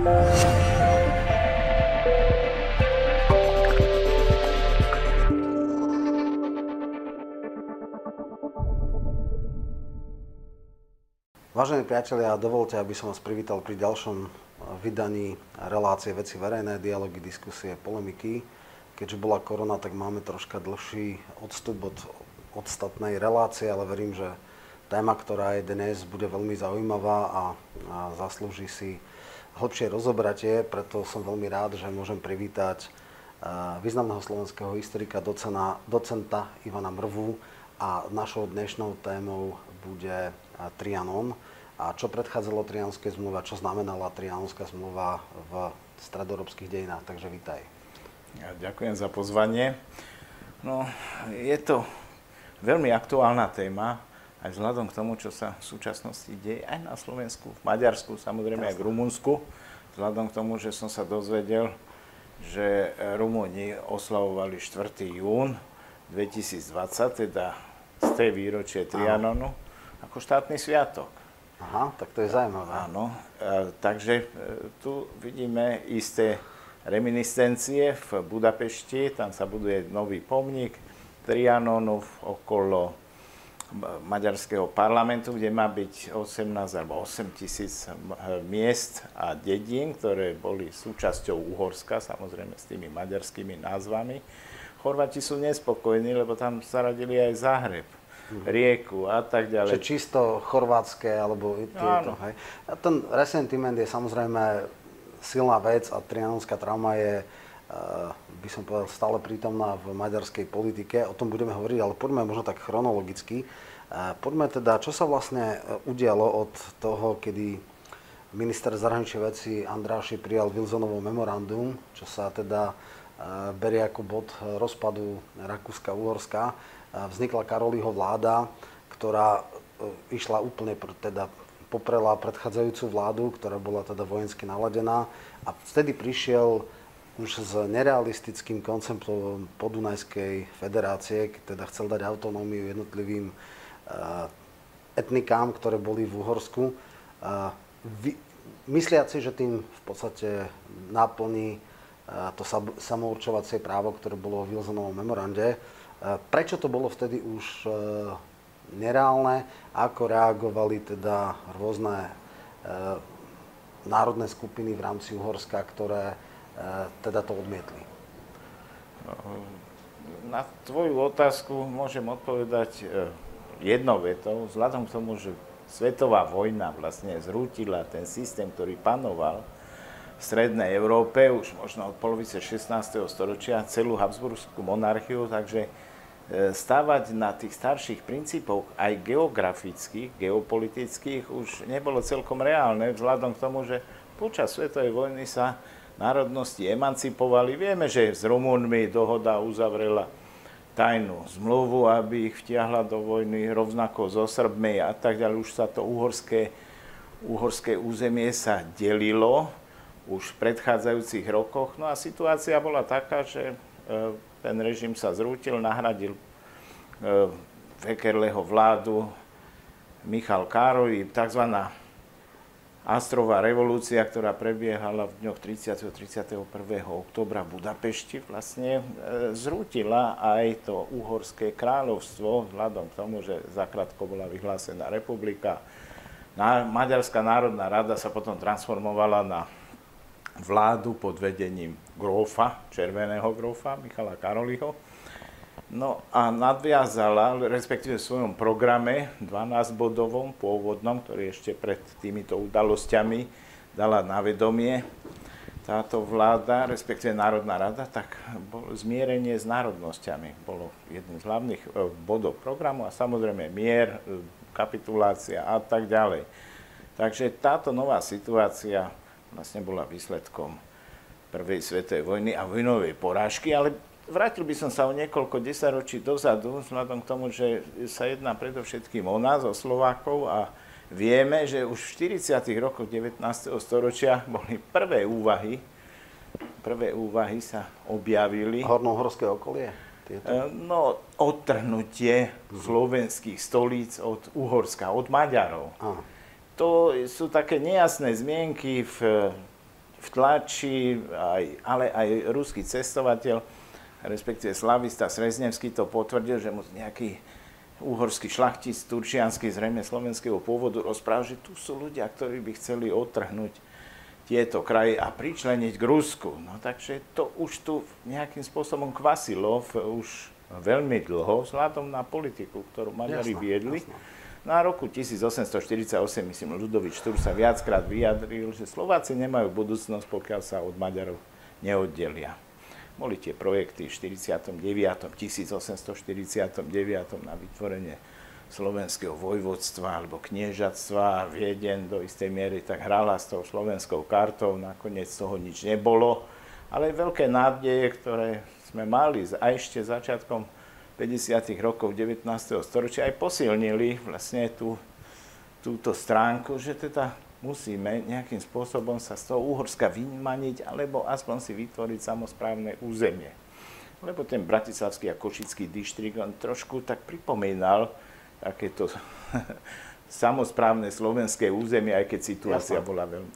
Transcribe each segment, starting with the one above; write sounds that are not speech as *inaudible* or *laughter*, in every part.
Vážení priatelia, dovolte, aby som vás privítal pri ďalšom vydaní relácie veci verejné, dialógy, diskusie, polemiky. Keďže bola korona, tak máme troška dlhší odstup od ostatnej relácie, ale verím, že téma, ktorá je dnes, bude veľmi zaujímavá a, a zaslúži si hĺbšie rozobratie, preto som veľmi rád, že môžem privítať významného slovenského historika, docena, docenta Ivana Mrvu a našou dnešnou témou bude Trianon a čo predchádzalo Trianskej zmluve čo znamenala Trianská zmluva v stredoeurópskych dejinách. Takže vítaj. Ja ďakujem za pozvanie. No, je to veľmi aktuálna téma, aj vzhľadom k tomu, čo sa v súčasnosti deje aj na Slovensku, v Maďarsku, samozrejme Jasne. aj v Rumunsku. Vzhľadom k tomu, že som sa dozvedel, že Rumúni oslavovali 4. jún 2020, teda z tej výročie Trianonu, ako štátny sviatok. Aha, tak to je zaujímavé. Áno, e, takže e, tu vidíme isté reminiscencie v Budapešti, tam sa buduje nový pomník Trianonu okolo maďarského parlamentu, kde má byť 18 alebo 8 tisíc miest a dedín, ktoré boli súčasťou Uhorska, samozrejme s tými maďarskými názvami. Chorvati sú nespokojní, lebo tam zaradili aj Zahreb rieku a tak ďalej. Čiže čisto chorvátske, alebo tieto, hej. A ten resentiment je samozrejme silná vec a trianonská trauma je, eh, by som povedal, stále prítomná v maďarskej politike. O tom budeme hovoriť, ale poďme možno tak chronologicky. Eh, poďme teda, čo sa vlastne eh, udialo od toho, kedy minister zahraničných vecí Andráši prijal Wilsonovo memorandum, čo sa teda berie ako bod rozpadu Rakúska-Uhorska vznikla Karoliho vláda, ktorá e, išla úplne, teda poprela predchádzajúcu vládu, ktorá bola teda vojensky naladená a vtedy prišiel už s nerealistickým konceptom Podunajskej federácie, teda chcel dať autonómiu jednotlivým e, etnikám, ktoré boli v Uhorsku. Mysliaci, že tým v podstate naplní e, to samourčovacie právo, ktoré bolo v Wilsonovom memorande, Prečo to bolo vtedy už e, nereálne? Ako reagovali teda rôzne e, národné skupiny v rámci Uhorska, ktoré e, teda to odmietli? Na tvoju otázku môžem odpovedať jednou vetou, vzhľadom k tomu, že svetová vojna vlastne zrútila ten systém, ktorý panoval v strednej Európe, už možno od polovice 16. storočia, celú Habsburskú monarchiu, takže E, stavať na tých starších princípoch, aj geografických, geopolitických, už nebolo celkom reálne, vzhľadom k tomu, že počas svetovej vojny sa národnosti emancipovali. Vieme, že s Rumúnmi dohoda uzavrela tajnú zmluvu, aby ich vtiahla do vojny rovnako so Srbmi a tak ďalej. Už sa to uhorské, uhorské územie sa delilo už v predchádzajúcich rokoch. No a situácia bola taká, že e, ten režim sa zrútil, nahradil e, Fekerleho vládu Michal Károvi, tzv. Astrová revolúcia, ktorá prebiehala v dňoch 30. a 31. oktobra v Budapešti, vlastne e, zrútila aj to uhorské kráľovstvo, vzhľadom k tomu, že zakrátko bola vyhlásená republika. Maďarská národná rada sa potom transformovala na vládu pod vedením grófa, červeného grófa, Michala Karoliho. No a nadviazala, respektíve v svojom programe 12-bodovom, pôvodnom, ktorý ešte pred týmito udalosťami dala na vedomie táto vláda, respektíve Národná rada, tak bolo zmierenie s národnosťami. Bolo jedným z hlavných e, bodov programu a samozrejme mier, e, kapitulácia a tak ďalej. Takže táto nová situácia vlastne bola výsledkom prvej svetovej vojny a vojnovej porážky, ale vrátil by som sa o niekoľko desaťročí dozadu, vzhľadom k tomu, že sa jedná predovšetkým o nás, o Slovákov a vieme, že už v 40. rokoch 19. storočia boli prvé úvahy, prvé úvahy sa objavili. Hornohorské okolie? Tieto? E, no, odtrhnutie slovenských stolíc od Uhorska, od Maďarov. Aha to sú také nejasné zmienky v v tlači, aj, ale aj ruský cestovateľ, respektíve slavista Sreznevský to potvrdil, že mu nejaký uhorský šlachtic turčiansky, zrejme slovenského pôvodu, rozprával, že tu sú ľudia, ktorí by chceli odtrhnúť tieto kraje a pričleniť k Rusku. No takže to už tu nejakým spôsobom kvasilo už veľmi dlho, vzhľadom na politiku, ktorú Maďari jasne, viedli. Jasne. Na roku 1848, myslím, Ľudovič Štúr sa viackrát vyjadril, že Slováci nemajú budúcnosť, pokiaľ sa od Maďarov neoddelia. Boli tie projekty v 49. 1849. na vytvorenie slovenského vojvodstva alebo kniežatstva. Vieden do istej miery tak hrala s tou slovenskou kartou, nakoniec toho nič nebolo. Ale veľké nádeje, ktoré sme mali a ešte začiatkom 50. rokov 19. storočia aj posilnili vlastne tú, túto stránku, že teda musíme nejakým spôsobom sa z toho Úhorska vymaniť, alebo aspoň si vytvoriť samozprávne územie. Lebo ten bratislavský a košický dištrik, on trošku tak pripomínal takéto *laughs* samozprávne slovenské územie, aj keď situácia Jasne. bola veľmi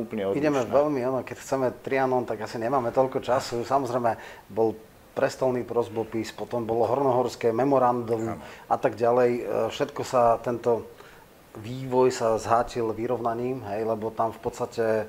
úplne odlišná. Ideme veľmi, ono, keď chceme Trianon, tak asi nemáme toľko času. Samozrejme, bol prestolný prosbopis, potom bolo hornohorské memorandum a tak ďalej. E, všetko sa, tento vývoj sa zhátil vyrovnaním, hej, lebo tam v podstate e,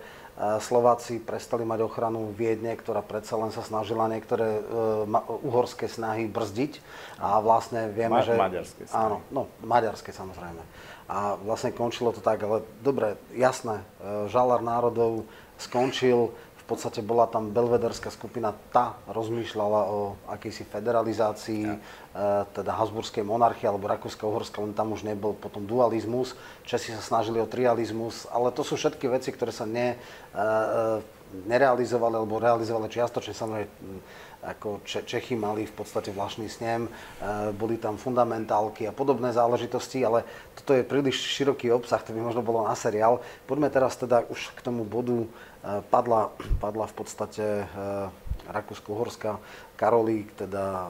Slováci prestali mať ochranu Viedne, ktorá predsa len sa snažila niektoré uh, uhorské snahy brzdiť. A vlastne vieme, Ma- že... Maďarské snahy. Áno, no, maďarské samozrejme. A vlastne končilo to tak, ale dobre, jasné, žalár národov skončil, podstate bola tam belvederská skupina, tá rozmýšľala o akejsi federalizácii, ja. e, teda Habsburskej monarchie alebo Rakúska-Uhorska, len tam už nebol potom dualizmus. Česi sa snažili o trializmus, ale to sú všetky veci, ktoré sa ne, e, e, nerealizovali alebo realizovali čiastočne. Samozrejme, ako Čechy mali v podstate vlašný snem, boli tam fundamentálky a podobné záležitosti, ale toto je príliš široký obsah, to by možno bolo na seriál. Poďme teraz teda už k tomu bodu padla, padla v podstate eh, Rakúsko-Horská Karolík, teda eh,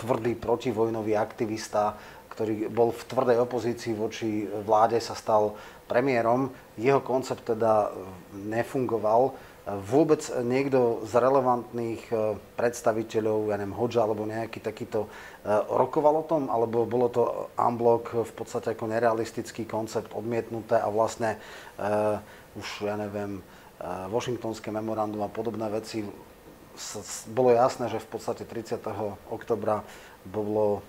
tvrdý protivojnový aktivista, ktorý bol v tvrdej opozícii voči vláde, sa stal premiérom. Jeho koncept teda nefungoval. Vôbec niekto z relevantných predstaviteľov, ja neviem, Hodža alebo nejaký takýto, rokoval o tom, alebo bolo to unblock v podstate ako nerealistický koncept odmietnuté a vlastne už, ja neviem, Washingtonské memorandum a podobné veci, bolo jasné, že v podstate 30. oktobra bolo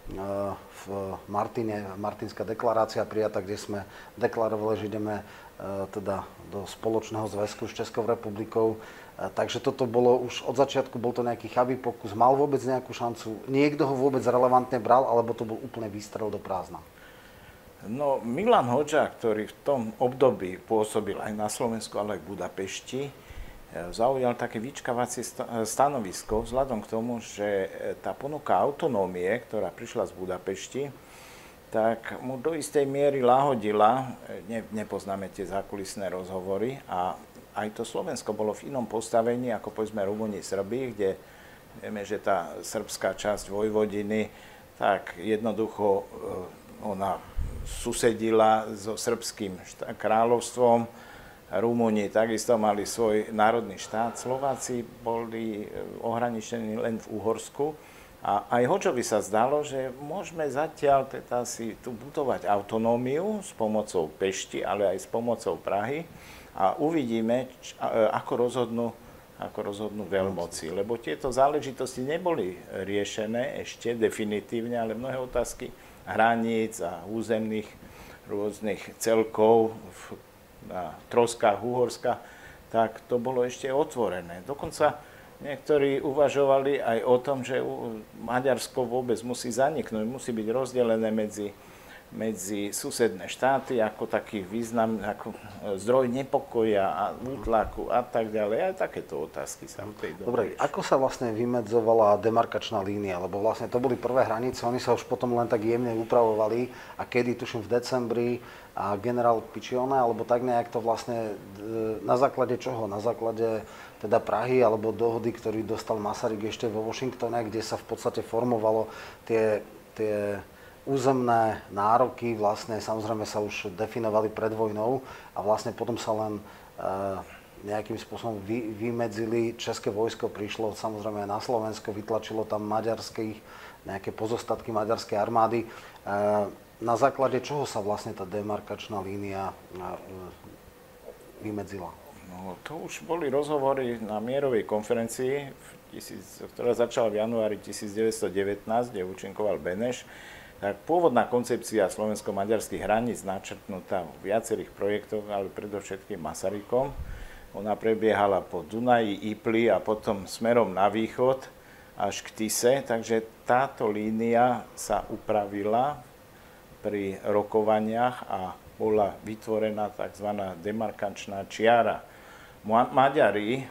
v Martine, Martinská deklarácia prijatá, kde sme deklarovali, že ideme teda do spoločného zväzku s Českou republikou. Takže toto bolo už od začiatku, bol to nejaký chabý pokus, mal vôbec nejakú šancu, niekto ho vôbec relevantne bral, alebo to bol úplne výstrel do prázdna? No, Milan Hoďa, ktorý v tom období pôsobil aj na Slovensku, ale aj v Budapešti, e, zaujal také vyčkávacie stanovisko vzhľadom k tomu, že e, tá ponuka autonómie, ktorá prišla z Budapešti, tak mu do istej miery lahodila, ne, nepoznáme tie zákulisné rozhovory a aj to Slovensko bolo v inom postavení ako povedzme Rumúni Srby, kde vieme, že tá srbská časť Vojvodiny tak jednoducho ona susedila so srbským kráľovstvom. Rumúni takisto mali svoj národný štát. Slováci boli e, ohraničení len v Uhorsku. A aj Hočovi sa zdalo, že môžeme zatiaľ teda si tu budovať autonómiu s pomocou Pešti, ale aj s pomocou Prahy a uvidíme, č, e, ako rozhodnú, ako rozhodnú veľmoci. Lebo tieto záležitosti neboli riešené ešte definitívne, ale mnohé otázky hraníc a územných rôznych celkov na troskách Uhorska, tak to bolo ešte otvorené. Dokonca niektorí uvažovali aj o tom, že Maďarsko vôbec musí zaniknúť, musí byť rozdelené medzi medzi susedné štáty ako taký význam, ako zdroj nepokoja a útlaku a tak ďalej. Aj takéto otázky sa v tej dobe Dobre, ako sa vlastne vymedzovala demarkačná línia? Lebo vlastne to boli prvé hranice, oni sa už potom len tak jemne upravovali a kedy, tuším v decembri, a generál Pičione, alebo tak nejak to vlastne, e, na základe čoho? Na základe teda Prahy alebo dohody, ktorý dostal Masaryk ešte vo Washingtone, kde sa v podstate formovalo tie, tie územné nároky vlastne samozrejme sa už definovali pred vojnou a vlastne potom sa len e, nejakým spôsobom vy, vymedzili. České vojsko prišlo samozrejme na Slovensko, vytlačilo tam maďarských, nejaké pozostatky maďarskej armády. Na základe čoho sa vlastne tá demarkačná línia vymedzila? No, to už boli rozhovory na mierovej konferencii, ktorá začala v januári 1919, kde účinkoval Beneš. Tak pôvodná koncepcia slovensko-maďarských hraníc načrtnutá v viacerých projektoch, ale predovšetkým Masarykom. Ona prebiehala po Dunaji, Ipli a potom smerom na východ až k Tise, takže táto línia sa upravila pri rokovaniach a bola vytvorená tzv. demarkačná čiara. Maďari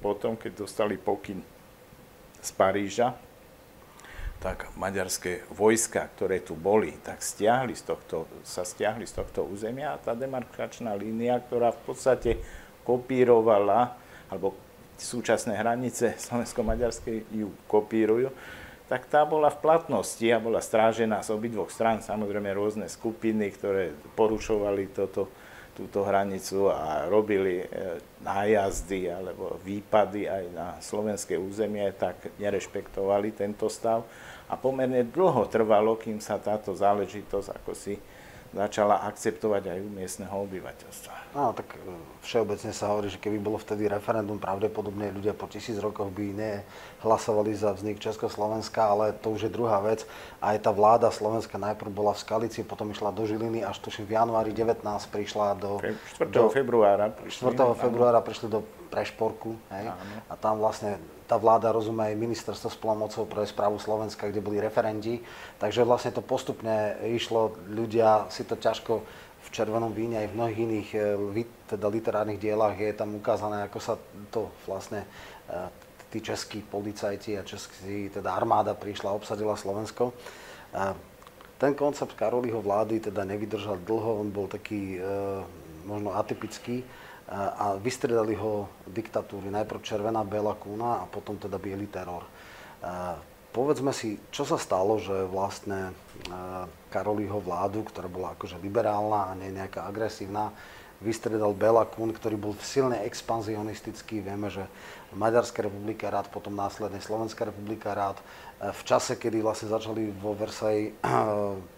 potom, keď dostali pokyn z Paríža, tak maďarské vojska, ktoré tu boli, tak stiahli z tohto, sa stiahli z tohto územia a tá demarkačná línia, ktorá v podstate kopírovala, alebo súčasné hranice *laughs* slovensko-maďarskej ju kopírujú, tak tá bola v platnosti a bola strážená z obidvoch strán, samozrejme rôzne skupiny, ktoré porušovali toto, túto hranicu a robili e, nájazdy alebo výpady aj na slovenské územie, tak nerešpektovali tento stav a pomerne dlho trvalo, kým sa táto záležitosť ako si začala akceptovať aj u miestneho obyvateľstva. No, tak e, všeobecne sa hovorí, že keby bolo vtedy referendum, pravdepodobne ľudia po tisíc rokoch by nehlasovali za vznik Československa, ale to už je druhá vec. Aj tá vláda Slovenska najprv bola v Skalici, potom išla do Žiliny, až tuším v januári 19 prišla do... 4. Do, februára prišli. 4. februára prišli do Prešporku, hej? A tam vlastne tá vláda rozumie aj ministerstvo s plomocou pre správu Slovenska, kde boli referenti. Takže vlastne to postupne išlo, ľudia si to ťažko v Červenom víne aj v mnohých iných eh, teda literárnych dielach je tam ukázané, ako sa to vlastne eh, tí českí policajti a českí, teda armáda prišla a obsadila Slovensko. Ten koncept Karoliho vlády teda nevydržal dlho, on bol taký eh, možno atypický a vystredali ho diktatúry. Najprv červená Bela kúna a potom teda biely teror. Povedzme si, čo sa stalo, že vlastne Karolího vládu, ktorá bola akože liberálna a nie nejaká agresívna, vystredal Bela Kun, ktorý bol silne expanzionistický. Vieme, že Maďarská republika rád, potom následne Slovenská republika rád. V čase, kedy vlastne začali vo Versailles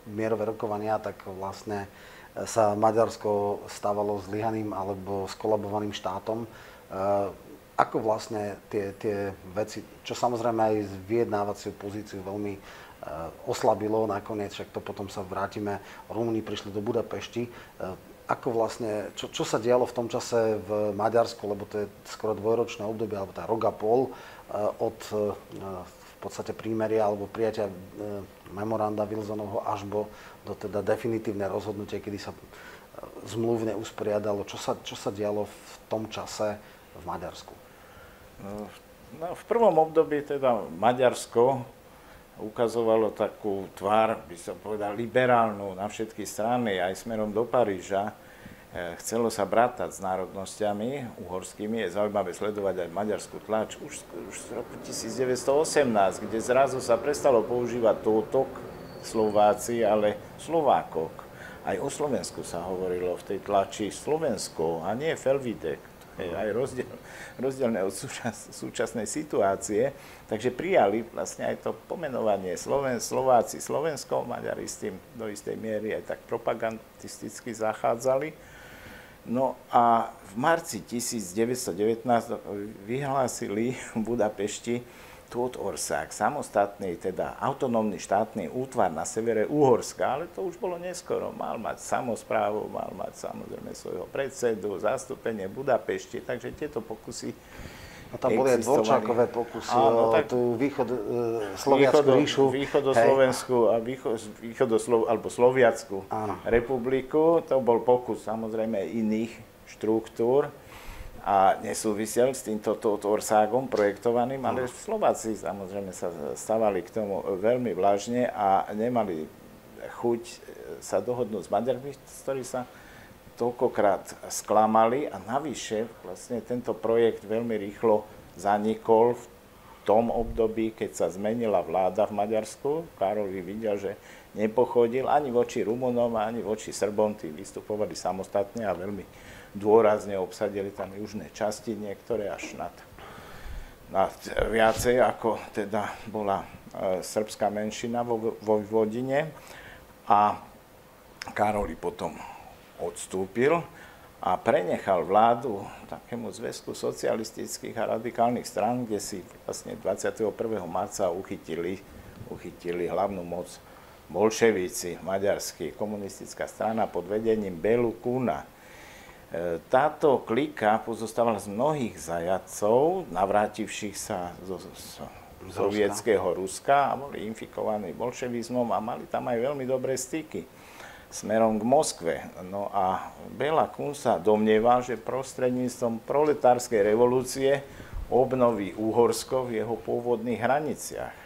mierové rokovania, tak vlastne sa Maďarsko stávalo zlyhaným alebo skolabovaným štátom. E, ako vlastne tie, tie veci, čo samozrejme aj z vyjednávaciu pozíciu veľmi e, oslabilo nakoniec, však to potom sa vrátime, Rumúni prišli do Budapešti. E, ako vlastne, čo, čo sa dialo v tom čase v Maďarsku, lebo to je skoro dvojročné obdobie, alebo tá rok pol od v podstate prímeria alebo prijatia memoranda Wilsonovho až bo do teda definitívne rozhodnutie, kedy sa e, zmluvne usporiadalo. Čo sa, čo sa dialo v tom čase v Maďarsku? No, no, v prvom období teda Maďarsko ukazovalo takú tvár, by som povedal, liberálnu na všetky strany, aj smerom do Paríža. E, chcelo sa brátať s národnosťami uhorskými. Je zaujímavé sledovať aj maďarskú tlač už, už z roku 1918, kde zrazu sa prestalo používať tótok, Slováci, ale Slovákok. Aj o Slovensku sa hovorilo v tej tlači Slovensko a nie Felvidek. To je aj rozdiel, rozdielne od súčas, súčasnej situácie. Takže prijali vlastne aj to pomenovanie Sloven, Slováci Slovensko, Maďari s tým do istej miery aj tak propagandisticky zachádzali. No a v marci 1919 vyhlásili v Budapešti Tóth Orszák, samostatný, teda autonómny štátny útvar na severe Uhorska, ale to už bolo neskoro. Mal mať samozprávu, mal mať samozrejme svojho predsedu, zastúpenie Budapešti, takže tieto pokusy No tam boli aj dvorčákové pokusy Áno, o tak, tú východ, e, Sloviackú ríšu. Východoslovensku a východ, východoslov, alebo Sloviackú Áno. republiku. To bol pokus samozrejme iných štruktúr a nesúvisel s týmto Orságom projektovaným, ale Slováci samozrejme sa stavali k tomu veľmi vlažne a nemali chuť sa dohodnúť s Maďarmi, ktorí sa toľkokrát sklamali a navyše vlastne tento projekt veľmi rýchlo zanikol v tom období, keď sa zmenila vláda v Maďarsku. Karol videl, že nepochodil ani voči Rumunom, ani voči Srbom, tí vystupovali samostatne a veľmi dôrazne obsadili tam južné časti, niektoré až nad, nad viacej, ako teda bola e, srbská menšina vo, vo Vodine. A Karoli potom odstúpil a prenechal vládu takému zväzku socialistických a radikálnych strán, kde si vlastne 21. marca uchytili, uchytili hlavnú moc bolševíci, maďarský, komunistická strana pod vedením Belu Kuna. E, táto klika pozostávala z mnohých zajacov, navrátivších sa zo, sovietského Ruska a boli infikovaní bolševizmom a mali tam aj veľmi dobré styky smerom k Moskve. No a Bela Kun sa domnieva, že prostredníctvom proletárskej revolúcie obnoví Úhorsko v jeho pôvodných hraniciach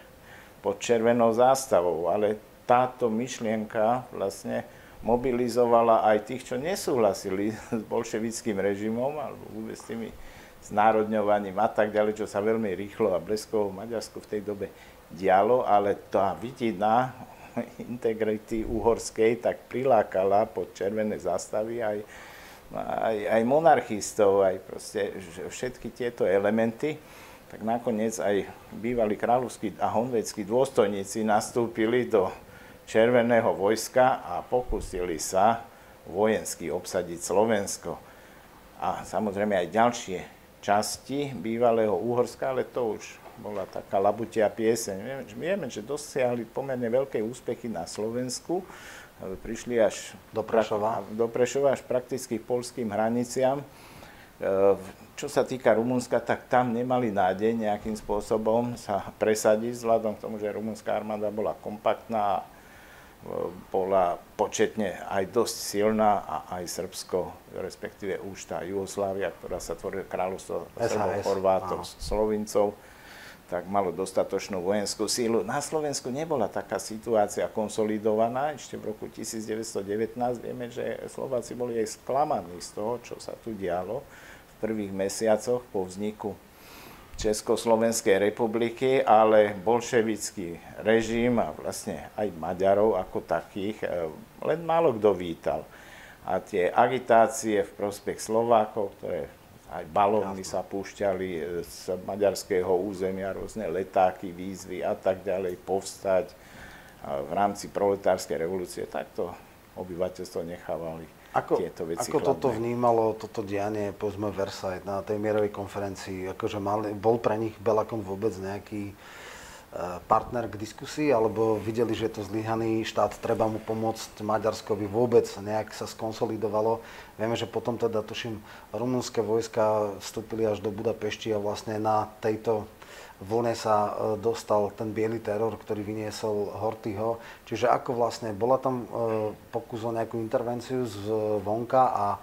pod červenou zástavou, ale táto myšlienka vlastne mobilizovala aj tých, čo nesúhlasili s bolševickým režimom alebo vôbec s tými znárodňovaním a tak ďalej, čo sa veľmi rýchlo a bleskovo v Maďarsku v tej dobe dialo, ale tá vidina integrity uhorskej tak prilákala pod červené zástavy aj, aj, aj monarchistov, aj proste všetky tieto elementy. Tak nakoniec aj bývalí kráľovskí a honveckí dôstojníci nastúpili do červeného vojska a pokúsili sa vojensky obsadiť Slovensko. A samozrejme aj ďalšie časti bývalého Úhorska, ale to už bola taká labutia pieseň. Vieme, že dosiahli pomerne veľké úspechy na Slovensku. Prišli až do Prešova, do Prešova až prakticky k polským hraniciam. E, čo sa týka Rumunska, tak tam nemali nádej nejakým spôsobom sa presadiť, vzhľadom k tomu, že rumunská armáda bola kompaktná bola početne aj dosť silná a aj Srbsko, respektíve už tá Jugoslávia, ktorá sa tvorila kráľovstvo Srbov, Chorvátov, Slovincov, tak malo dostatočnú vojenskú sílu. Na Slovensku nebola taká situácia konsolidovaná. Ešte v roku 1919 vieme, že Slováci boli aj sklamaní z toho, čo sa tu dialo v prvých mesiacoch po vzniku Československej republiky, ale bolševický režim a vlastne aj Maďarov ako takých e, len málo kto vítal. A tie agitácie v prospech Slovákov, ktoré aj balóny sa púšťali e, z maďarského územia, rôzne letáky, výzvy a tak ďalej, povstať v rámci proletárskej revolúcie, takto obyvateľstvo nechávali ako, tieto veci Ako chladné. toto vnímalo, toto dianie, povedzme Versailles na tej mierovej konferencii? Akože mali, bol pre nich Belakom vôbec nejaký uh, partner k diskusii, alebo videli, že je to zlyhaný štát, treba mu pomôcť Maďarskovi vôbec nejak sa skonsolidovalo. Vieme, že potom teda, tuším, rumunské vojska vstúpili až do Budapešti a vlastne na tejto vlne sa e, dostal ten biely teror, ktorý vyniesol Hortyho. Čiže ako vlastne, bola tam e, pokus o nejakú intervenciu z vonka a e,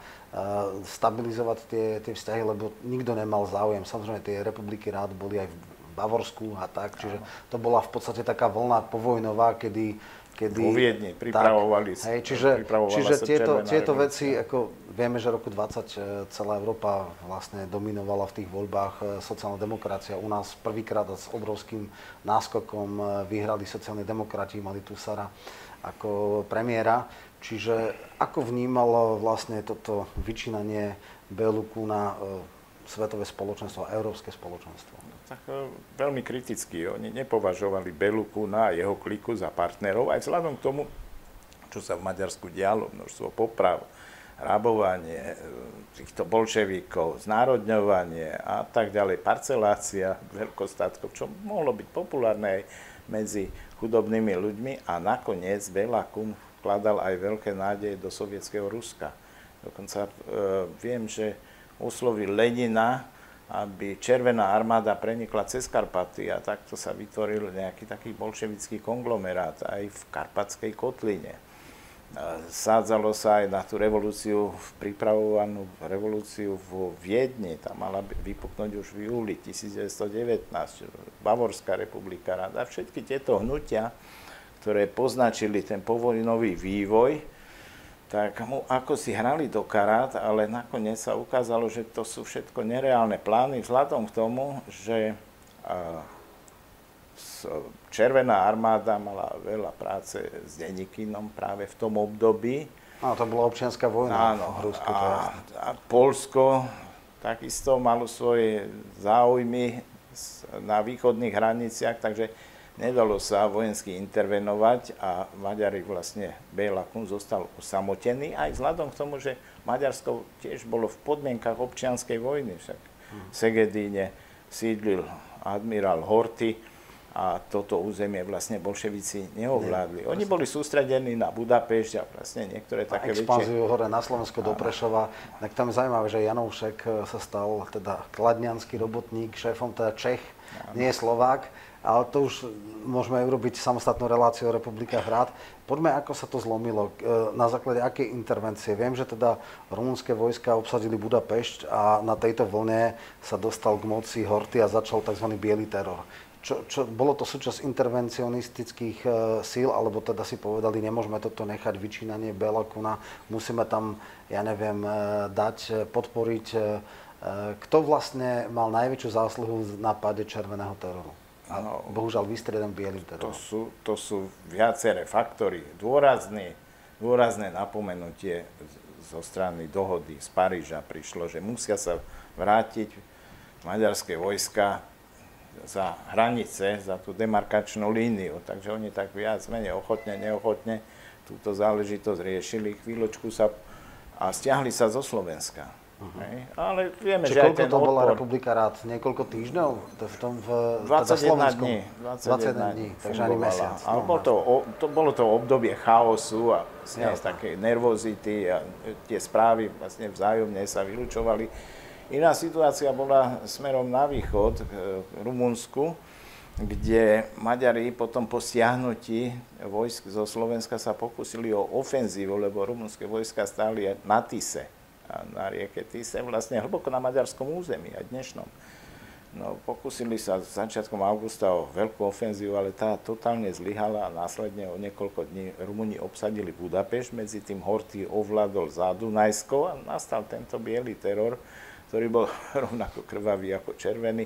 stabilizovať tie, tie vzťahy, lebo nikto nemal záujem. Samozrejme, tie republiky rád boli aj v Bavorsku a tak, čiže to bola v podstate taká vlna povojnová, kedy kedy... Vo Viedni pripravovali tak, hej, čiže, čiže tieto, tieto veci, ako vieme, že roku 20 e, celá Európa vlastne dominovala v tých voľbách e, sociálna demokracia. U nás prvýkrát s obrovským náskokom e, vyhrali sociálni demokrati, mali tu Sara ako premiéra. Čiže ako vnímalo vlastne toto vyčínanie Beluku na svetové spoločenstvo európske spoločenstvo? Tak e, veľmi kriticky. Oni nepovažovali Beluku na jeho kliku za partnerov, aj vzhľadom k tomu, čo sa v Maďarsku dialo, množstvo poprav, rabovanie e, týchto bolševikov, znárodňovanie a tak ďalej, parcelácia veľkostatkov, čo mohlo byť populárne aj medzi chudobnými ľuďmi a nakoniec Bela Kun vkladal aj veľké nádeje do sovietského Ruska. Dokonca e, viem, že oslovil Lenina, aby Červená armáda prenikla cez Karpaty a takto sa vytvoril nejaký taký bolševický konglomerát aj v Karpatskej kotline. Sádzalo sa aj na tú revolúciu, pripravovanú revolúciu v Viedni, tá mala vypuknúť už v júli 1919, Bavorská republika rada. Všetky tieto hnutia, ktoré poznačili ten povojnový vývoj, tak mu ako si hrali do karát, ale nakoniec sa ukázalo, že to sú všetko nereálne plány vzhľadom k tomu, že Červená armáda mala veľa práce s Denikinom práve v tom období No, to bola občianská vojna Áno, v Rusku. A, a Polsko takisto malo svoje záujmy na východných hraniciach, takže nedalo sa vojensky intervenovať a Maďari vlastne Béla Kun zostal usamotený aj vzhľadom k tomu, že Maďarsko tiež bolo v podmienkach občianskej vojny. Však v Segedíne sídlil admirál Horty, a toto územie vlastne bolševici neovládli. Oni boli sústredení na Budapešť a vlastne niektoré také väčšie... expanziu hore na Slovensko do Prešova. Tak tam je zaujímavé, že Janoušek eh, sa stal teda kladňanský robotník, šéfom teda Čech, Áno. nie Slovák. Ale to už môžeme urobiť samostatnú reláciu o republikách rád. Poďme, ako sa to zlomilo, eh, na základe akej intervencie. Viem, že teda rumunské vojska obsadili Budapešť a na tejto vlne sa dostal k moci Horty a začal tzv. biely teror čo, čo, bolo to súčasť intervencionistických e, síl, alebo teda si povedali, nemôžeme toto nechať vyčínanie Belakuna, musíme tam, ja neviem, e, dať, e, podporiť. E, e, kto vlastne mal najväčšiu zásluhu na páde červeného teroru? A no, bohužiaľ vystriedam bielý teror. To sú, to sú viaceré faktory. Dôrazný, dôrazné napomenutie zo strany dohody z Paríža prišlo, že musia sa vrátiť maďarské vojska za hranice, za tú demarkačnú líniu. Takže oni tak viac, menej ochotne, neochotne túto záležitosť riešili. Chvíľočku sa a stiahli sa zo Slovenska. Uh-huh. Hej. Ale vieme, Čiže že koľko to bola republika rád? Niekoľko týždňov? V tom v, 21 teda dní. 21, 21 dní, takže ani mesiac. Ale bolo to, to, bolo to obdobie chaosu a vlastne také nervozity a tie správy vlastne vzájomne sa vylúčovali. Iná situácia bola smerom na východ, k Rumunsku, kde Maďari potom po stiahnutí vojsk zo Slovenska sa pokúsili o ofenzívu, lebo rumunské vojska stáli na Tise, na rieke Tise, vlastne hlboko na maďarskom území, aj dnešnom. No, pokúsili sa začiatkom augusta o veľkú ofenzívu, ale tá totálne zlyhala a následne o niekoľko dní Rumúni obsadili Budapešť, medzi tým Horty ovládol za Dunajsko a nastal tento biely teror, ktorý bol *laughs* rovnako krvavý ako červený.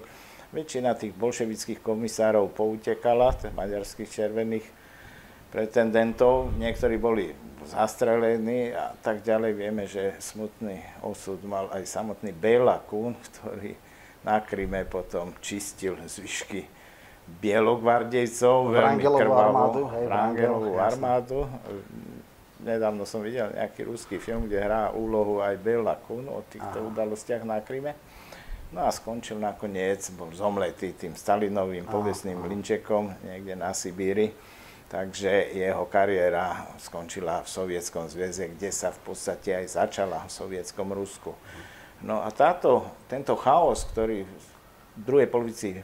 Väčšina tých bolševických komisárov poutekala, tých maďarských červených pretendentov. Niektorí boli zastrelení a tak ďalej. Vieme, že smutný osud mal aj samotný Béla Kun, ktorý na Kryme potom čistil zvyšky bielogvardejcov, veľmi hej, Rangelovú armádu nedávno som videl nejaký ruský film, kde hrá úlohu aj Bela Kun o týchto Aha. udalostiach na Kryme. No a skončil nakoniec, bol zomletý tým Stalinovým povestným linčekom niekde na Sibíri. Takže jeho kariéra skončila v Sovietskom zväze, kde sa v podstate aj začala v Sovietskom Rusku. No a táto, tento chaos, ktorý v druhej polovici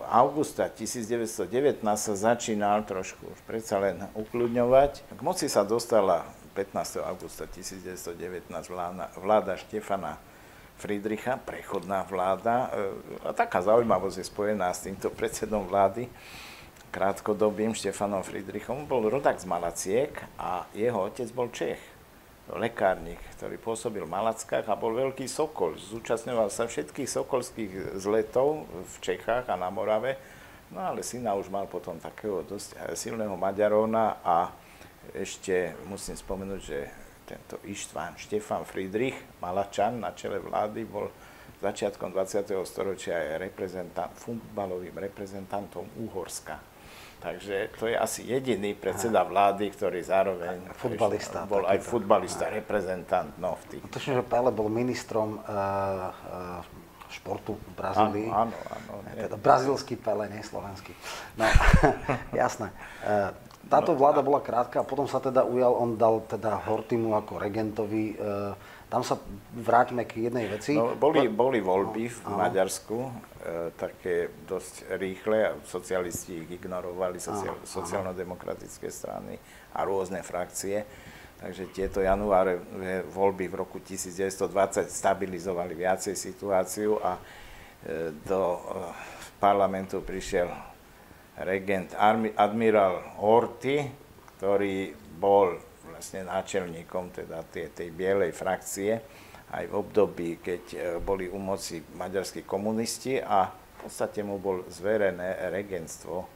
augusta 1919 sa začínal trošku už predsa len ukľudňovať. K moci sa dostala 15. augusta 1919 vláda, vláda Štefana Friedricha, prechodná vláda. E, a taká zaujímavosť je spojená s týmto predsedom vlády, krátkodobým Štefanom Friedrichom. Bol rodak z Malaciek a jeho otec bol Čech lekárnik, ktorý pôsobil v Malackách a bol veľký sokol. Zúčastňoval sa všetkých sokolských zletov v Čechách a na Morave. No ale syna už mal potom takého dosť silného Maďarona a ešte musím spomenúť, že tento Ištván Štefan Friedrich, Malačan na čele vlády, bol začiatkom 20. storočia aj reprezentant, futbalovým reprezentantom Úhorska Takže to je asi jediný predseda vlády, ktorý zároveň futbalista, bol aj futbalista, aj. reprezentant. No, v tých... Točne, že Pele bol ministrom uh, uh, športu v Brazílii. Áno, áno. áno teda brazilský Pele, nie slovenský. No, *laughs* jasné. Uh, táto no, vláda bola krátka a potom sa teda ujal, on dal teda Hortimu ako regentovi uh, tam sa vráťme k jednej veci. No, boli, boli voľby v no, Maďarsku, e, také dosť rýchle a socialisti ich ignorovali, sociál, sociálno-demokratické strany a rôzne frakcie. Takže tieto januáre voľby v roku 1920 stabilizovali viacej situáciu a e, do e, parlamentu prišiel regent admirál Horty, ktorý bol vlastne náčelníkom teda tej, tej bielej frakcie aj v období, keď e, boli u moci maďarskí komunisti a v podstate mu bol zverené regentstvo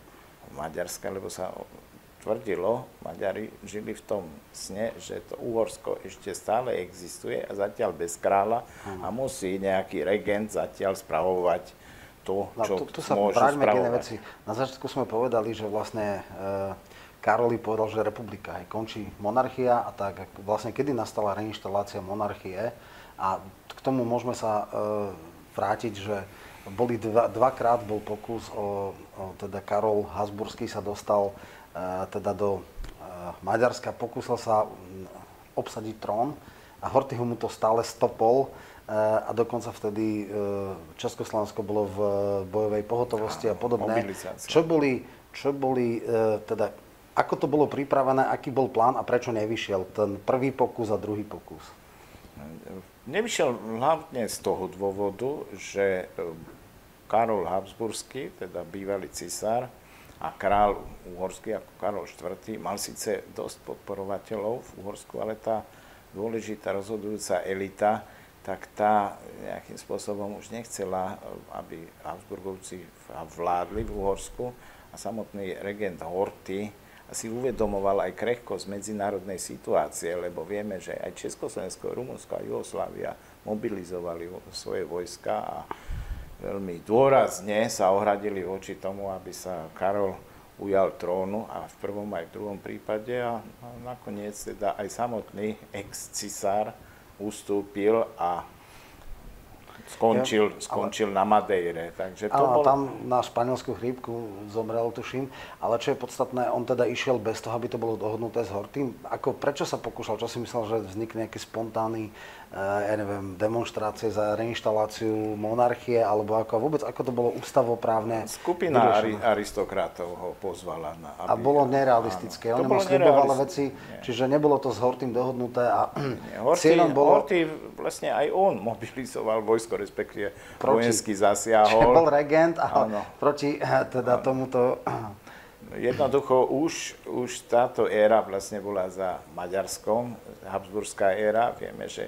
Maďarska, lebo sa tvrdilo, Maďari žili v tom sne, že to Uhorsko ešte stále existuje a zatiaľ bez kráľa a musí nejaký regent zatiaľ spravovať to, čo no, tu, tu sa môžu spravovať. veci. Na začiatku sme povedali, že vlastne e, Karoli povedal, že republika, hej, končí monarchia a tak vlastne kedy nastala reinštalácia monarchie a k tomu môžeme sa e, vrátiť, že boli dva, dvakrát bol pokus o, o teda Karol Hasburský sa dostal uh, teda do uh, Maďarska, pokúsil sa obsadiť trón a Horthy mu to stále stopol uh, a dokonca vtedy uh, Československo bolo v bojovej pohotovosti a podobne. Čo boli, čo boli uh, teda, ako to bolo pripravené, aký bol plán a prečo nevyšiel ten prvý pokus a druhý pokus? Nevyšiel hlavne z toho dôvodu, že Karol Habsburský, teda bývalý cisár, a král uhorský ako Karol IV. mal síce dosť podporovateľov v Uhorsku, ale tá dôležitá rozhodujúca elita, tak tá nejakým spôsobom už nechcela, aby Habsburgovci vládli v Uhorsku a samotný regent Horty si uvedomoval aj krehkosť medzinárodnej situácie, lebo vieme, že aj Československo, Rumunsko a Jugoslávia mobilizovali svoje vojska a veľmi dôrazne sa ohradili voči tomu, aby sa Karol ujal trónu a v prvom aj v druhom prípade. A, nakoniec teda aj samotný ex-cisár ustúpil a skončil, skončil ale, na Madeire. Takže to áno, bol... tam na španielskú chrípku zomrel, tuším. Ale čo je podstatné, on teda išiel bez toho, aby to bolo dohodnuté s Hortým. Ako, prečo sa pokúšal? Čo si myslel, že vznikne nejaký spontánny ja neviem, demonstrácie za reinštaláciu monarchie, alebo ako vôbec, ako to bolo ústavoprávne Skupina ari, aristokratov ho pozvala. Na, aby, a bolo nerealistické. Oni mu slibovali veci, nie. čiže nebolo to s Hortým dohodnuté a *clears throat* Hortý, bolo... Hortý, vlastne aj on mobilizoval vojsko, respektíve proti, vojenský zasiahol. Čiže *laughs* bol regent a proti eh, teda ano. tomuto... Jednoducho už, už táto éra vlastne bola za Maďarskom, Habsburská éra. Vieme, že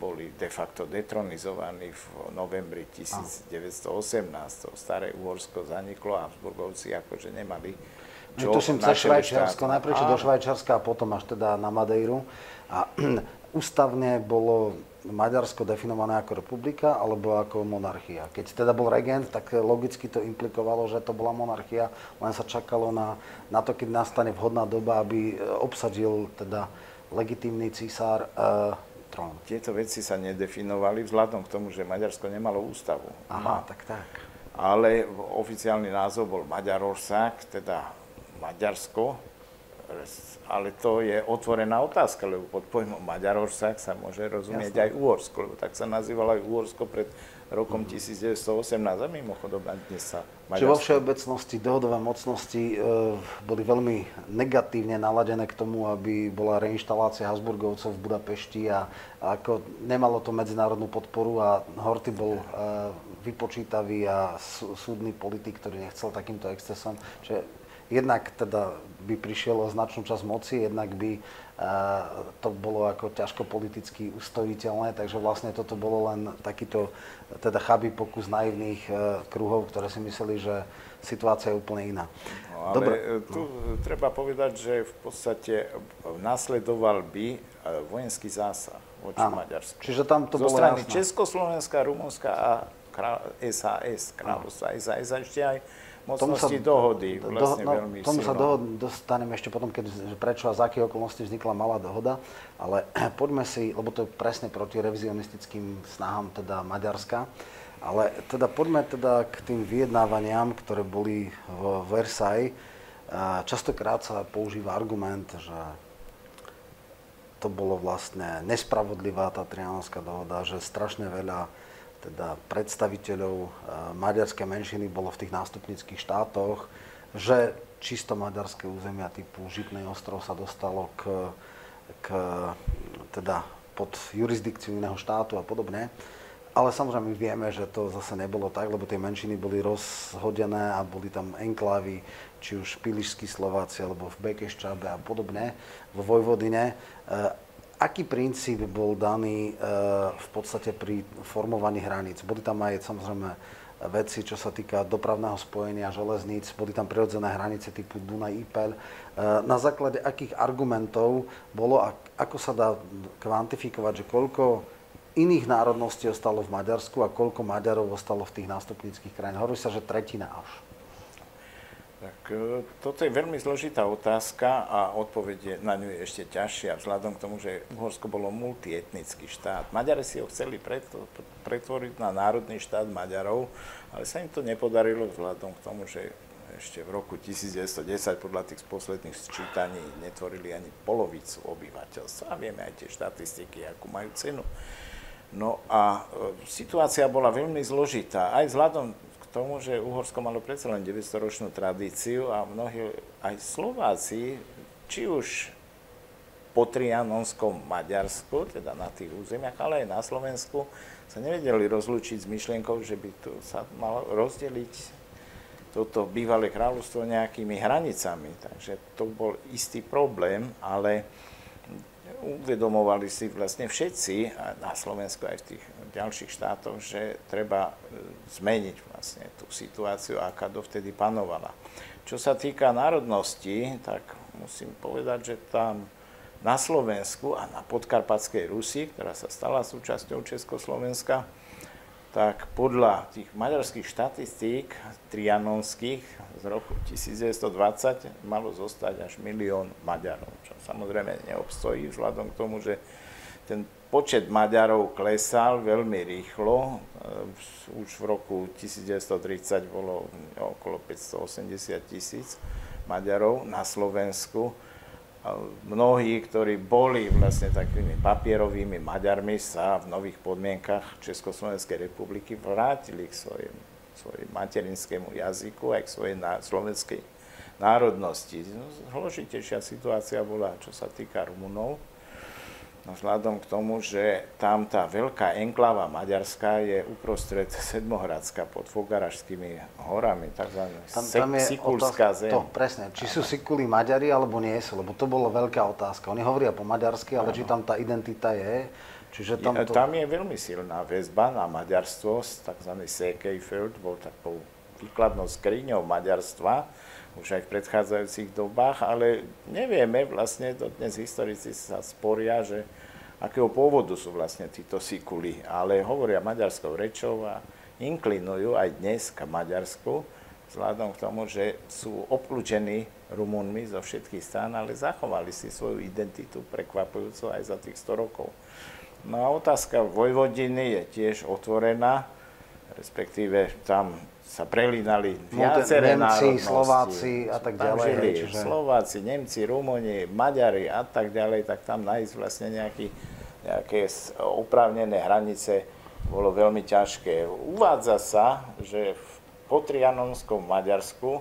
boli de facto detronizovaní v novembri 1918. To staré Uhorsko zaniklo a Habsburgovci akože nemali čo Tuším cez Švajčiarsko, najprv do Švajčiarska a potom až teda na Madejru. A *clears throat* ústavne bolo Maďarsko definované ako republika alebo ako monarchia. Keď teda bol regent, tak logicky to implikovalo, že to bola monarchia, len sa čakalo na, na to, keď nastane vhodná doba, aby obsadil teda legitímny císar e, trón. Tieto veci sa nedefinovali vzhľadom k tomu, že Maďarsko nemalo ústavu. Aha, tak tak. Ale oficiálny názov bol Maďarország, teda Maďarsko, ale to je otvorená otázka, lebo pod pojmom Maďarország sa môže rozumieť Jasne. aj Uhorsko, lebo tak sa nazývalo aj Uhorsko pred rokom 1918 a mimochodom dnes sa Maďarsko... Čiže vo všeobecnosti dohodové mocnosti e, boli veľmi negatívne naladené k tomu, aby bola reinštalácia Habsburgovcov v Budapešti a, a ako nemalo to medzinárodnú podporu a Horty bol e, vypočítavý a súdny politik, ktorý nechcel takýmto excesom. Čiže jednak teda by prišiel o značnú časť moci, jednak by to bolo ako ťažko politicky ustojiteľné, takže vlastne toto bolo len takýto teda chabý pokus naivných e, kruhov, ktoré si mysleli, že situácia je úplne iná. No, ale Dobre. E, tu treba povedať, že v podstate nasledoval by e, vojenský zásah voči. Maďarsku. Čiže tam to Zo bolo strany jasné. Československa, Rumunska a SAS, kráľovstva SAS a ešte aj mocnosti sa, dohody vlastne do, no, veľmi Tomu sa dohod, dostaneme ešte potom, keď, prečo a z akých okolností vznikla malá dohoda, ale *clears throat* poďme si, lebo to je presne proti revizionistickým snahám teda Maďarska, ale teda poďme teda k tým vyjednávaniam, ktoré boli v Versailles. Častokrát sa používa argument, že to bolo vlastne nespravodlivá tá trianonská dohoda, že strašne veľa teda predstaviteľov eh, maďarskej menšiny bolo v tých nástupnických štátoch, že čisto maďarské územia typu Žitný ostrov sa dostalo k, k, teda pod jurisdikciu iného štátu a podobne. Ale samozrejme vieme, že to zase nebolo tak, lebo tie menšiny boli rozhodené a boli tam enklávy, či už Pilišskí Slováci alebo v Bekeščabe a podobne, vo Vojvodine. Aký princíp bol daný v podstate pri formovaní hraníc? Boli tam aj samozrejme veci, čo sa týka dopravného spojenia železníc, boli tam prirodzené hranice typu Dunaj, Ipel. E, na základe akých argumentov bolo a ako sa dá kvantifikovať, že koľko iných národností ostalo v Maďarsku a koľko Maďarov ostalo v tých nástupníckých krajinách? Hovorí sa, že tretina až. Tak e, toto je veľmi zložitá otázka a odpoveď na ňu je ešte ťažšia, vzhľadom k tomu, že Uhorsko bolo multietnický štát. Maďari si ho chceli pretvoriť na národný štát Maďarov, ale sa im to nepodarilo vzhľadom k tomu, že ešte v roku 1910 podľa tých posledných sčítaní netvorili ani polovicu obyvateľstva. A vieme aj tie štatistiky, akú majú cenu. No a e, situácia bola veľmi zložitá, aj vzhľadom tomu, že Uhorsko malo predsa len 900-ročnú tradíciu a mnohí aj Slováci, či už po Trianonskom Maďarsku, teda na tých územiach, ale aj na Slovensku, sa nevedeli rozlúčiť s myšlienkou, že by tu sa malo rozdeliť toto bývalé kráľovstvo nejakými hranicami. Takže to bol istý problém, ale uvedomovali si vlastne všetci na Slovensku aj v tých ďalších štátoch, že treba e, zmeniť vlastne tú situáciu, aká dovtedy panovala. Čo sa týka národnosti, tak musím povedať, že tam na Slovensku a na podkarpatskej Rusi, ktorá sa stala súčasťou Československa, tak podľa tých maďarských štatistík trianonských z roku 1920 malo zostať až milión Maďarov, čo samozrejme neobstojí vzhľadom k tomu, že ten počet Maďarov klesal veľmi rýchlo. Už v roku 1930 bolo okolo 580 tisíc Maďarov na Slovensku mnohí, ktorí boli vlastne takými papierovými Maďarmi, sa v nových podmienkach Československej republiky vrátili k svojim, svojim materinskému jazyku aj k svojej ná, slovenskej národnosti. No, zložitejšia situácia bola, čo sa týka Rumunov No vzhľadom k tomu, že tam tá veľká enklava maďarská je uprostred Sedmohradska pod Fogarašskými horami, tzv. Tam, tam je Sikulská zem. To, presne, či sú Sikuli Maďari alebo nie sú, lebo to bola veľká otázka. Oni hovoria po maďarsky, ale ano. či tam tá identita je, Čiže tam, to... tam je veľmi silná väzba na maďarstvo, tzv. Sekejfeld, bol takou výkladnou skriňou maďarstva, už aj v predchádzajúcich dobách, ale nevieme vlastne, to dnes historici sa sporia, že akého pôvodu sú vlastne títo sikuli, ale hovoria maďarskou rečou a inklinujú aj dnes k Maďarsku, vzhľadom k tomu, že sú obklúčení Rumunmi zo všetkých strán, ale zachovali si svoju identitu prekvapujúco aj za tých 100 rokov. No a otázka Vojvodiny je tiež otvorená, respektíve tam sa prelínali viaceré Nemci, Slováci a tak ďalej. Žili čiže... Slováci, Nemci, Rumuni, Maďari a tak ďalej, tak tam nájsť vlastne nejaký, nejaké oprávnené hranice bolo veľmi ťažké. Uvádza sa, že v potrianonskom Maďarsku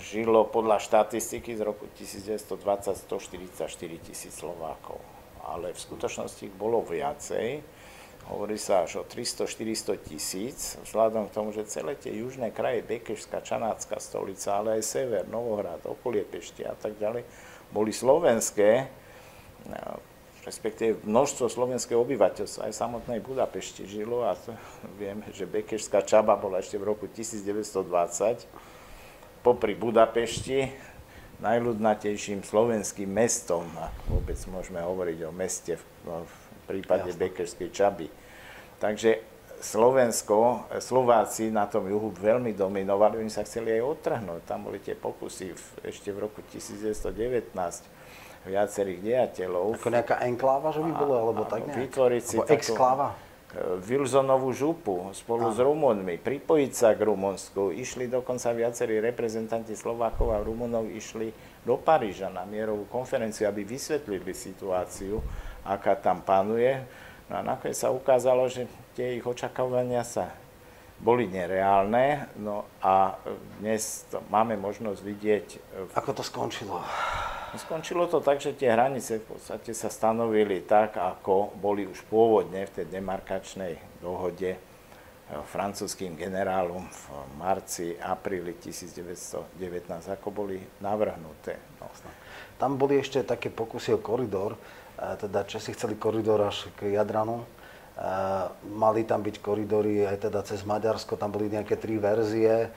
žilo podľa štatistiky z roku 1920 144 tisíc Slovákov. Ale v skutočnosti ich bolo viacej. Hovorí sa až o 300-400 tisíc, vzhľadom k tomu, že celé tie južné kraje, Bekešská, Čanácká stolica, ale aj sever, Novohrad, okolie Pešti a tak ďalej, boli slovenské, respektíve množstvo slovenského obyvateľstva aj samotnej Budapešti žilo a to, *laughs* vieme, že Bekešská Čaba bola ešte v roku 1920 popri Budapešti najľudnatejším slovenským mestom, ak vôbec môžeme hovoriť o meste v, v prípade Jasne. Bekerskej Čaby. Takže Slovensko, Slováci na tom juhu veľmi dominovali, oni sa chceli aj odtrhnúť. Tam boli tie pokusy v, ešte v roku 1919 viacerých dejateľov. Ako nejaká enkláva, že by bolo, alebo tak nejak? Vytvoriť si takú exkláva? Wilsonovú župu spolu a. s Rumunmi, pripojiť sa k Rumunsku. Išli dokonca viacerí reprezentanti Slovákov a Rumunov išli do Paríža na mierovú konferenciu, aby vysvetlili situáciu aká tam panuje. No a nakoniec sa ukázalo, že tie ich očakávania sa boli nereálne, no a dnes máme možnosť vidieť... Ako to skončilo? Skončilo to tak, že tie hranice v podstate sa stanovili tak, ako boli už pôvodne v tej demarkačnej dohode eh, francúzským generálom v marci, apríli 1919, ako boli navrhnuté. No. Tam boli ešte také pokusy o koridor, teda Česi chceli koridor až k Jadranu, mali tam byť koridory aj teda cez Maďarsko, tam boli nejaké tri verzie,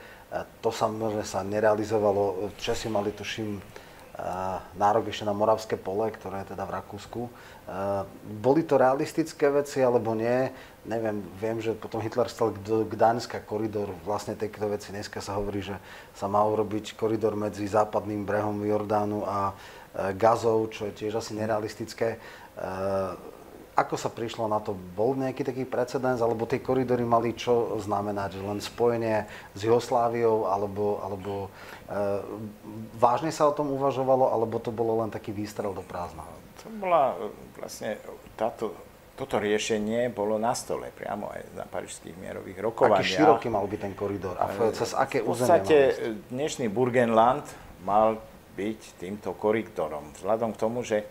to samozrejme sa nerealizovalo, Česi mali tuším nárok ešte na Moravské pole, ktoré je teda v Rakúsku. Boli to realistické veci alebo nie? Neviem, viem, že potom Hitler chcel Gdaňska koridor, vlastne tejto veci dneska sa hovorí, že sa má urobiť koridor medzi západným brehom Jordánu a e, Gazou, čo je tiež asi nerealistické. E, ako sa prišlo na to? Bol nejaký taký precedens, alebo tie koridory mali čo znamenať? Že len spojenie s Jugosláviou, alebo, alebo e, vážne sa o tom uvažovalo, alebo to bolo len taký výstrel do prázdna? To bola vlastne táto toto riešenie bolo na stole priamo aj na parížských mierových rokovaniach. Aký široký mal byť ten koridor a cez aké územie V podstate dnešný Burgenland mal byť týmto koridorom. Vzhľadom k tomu, že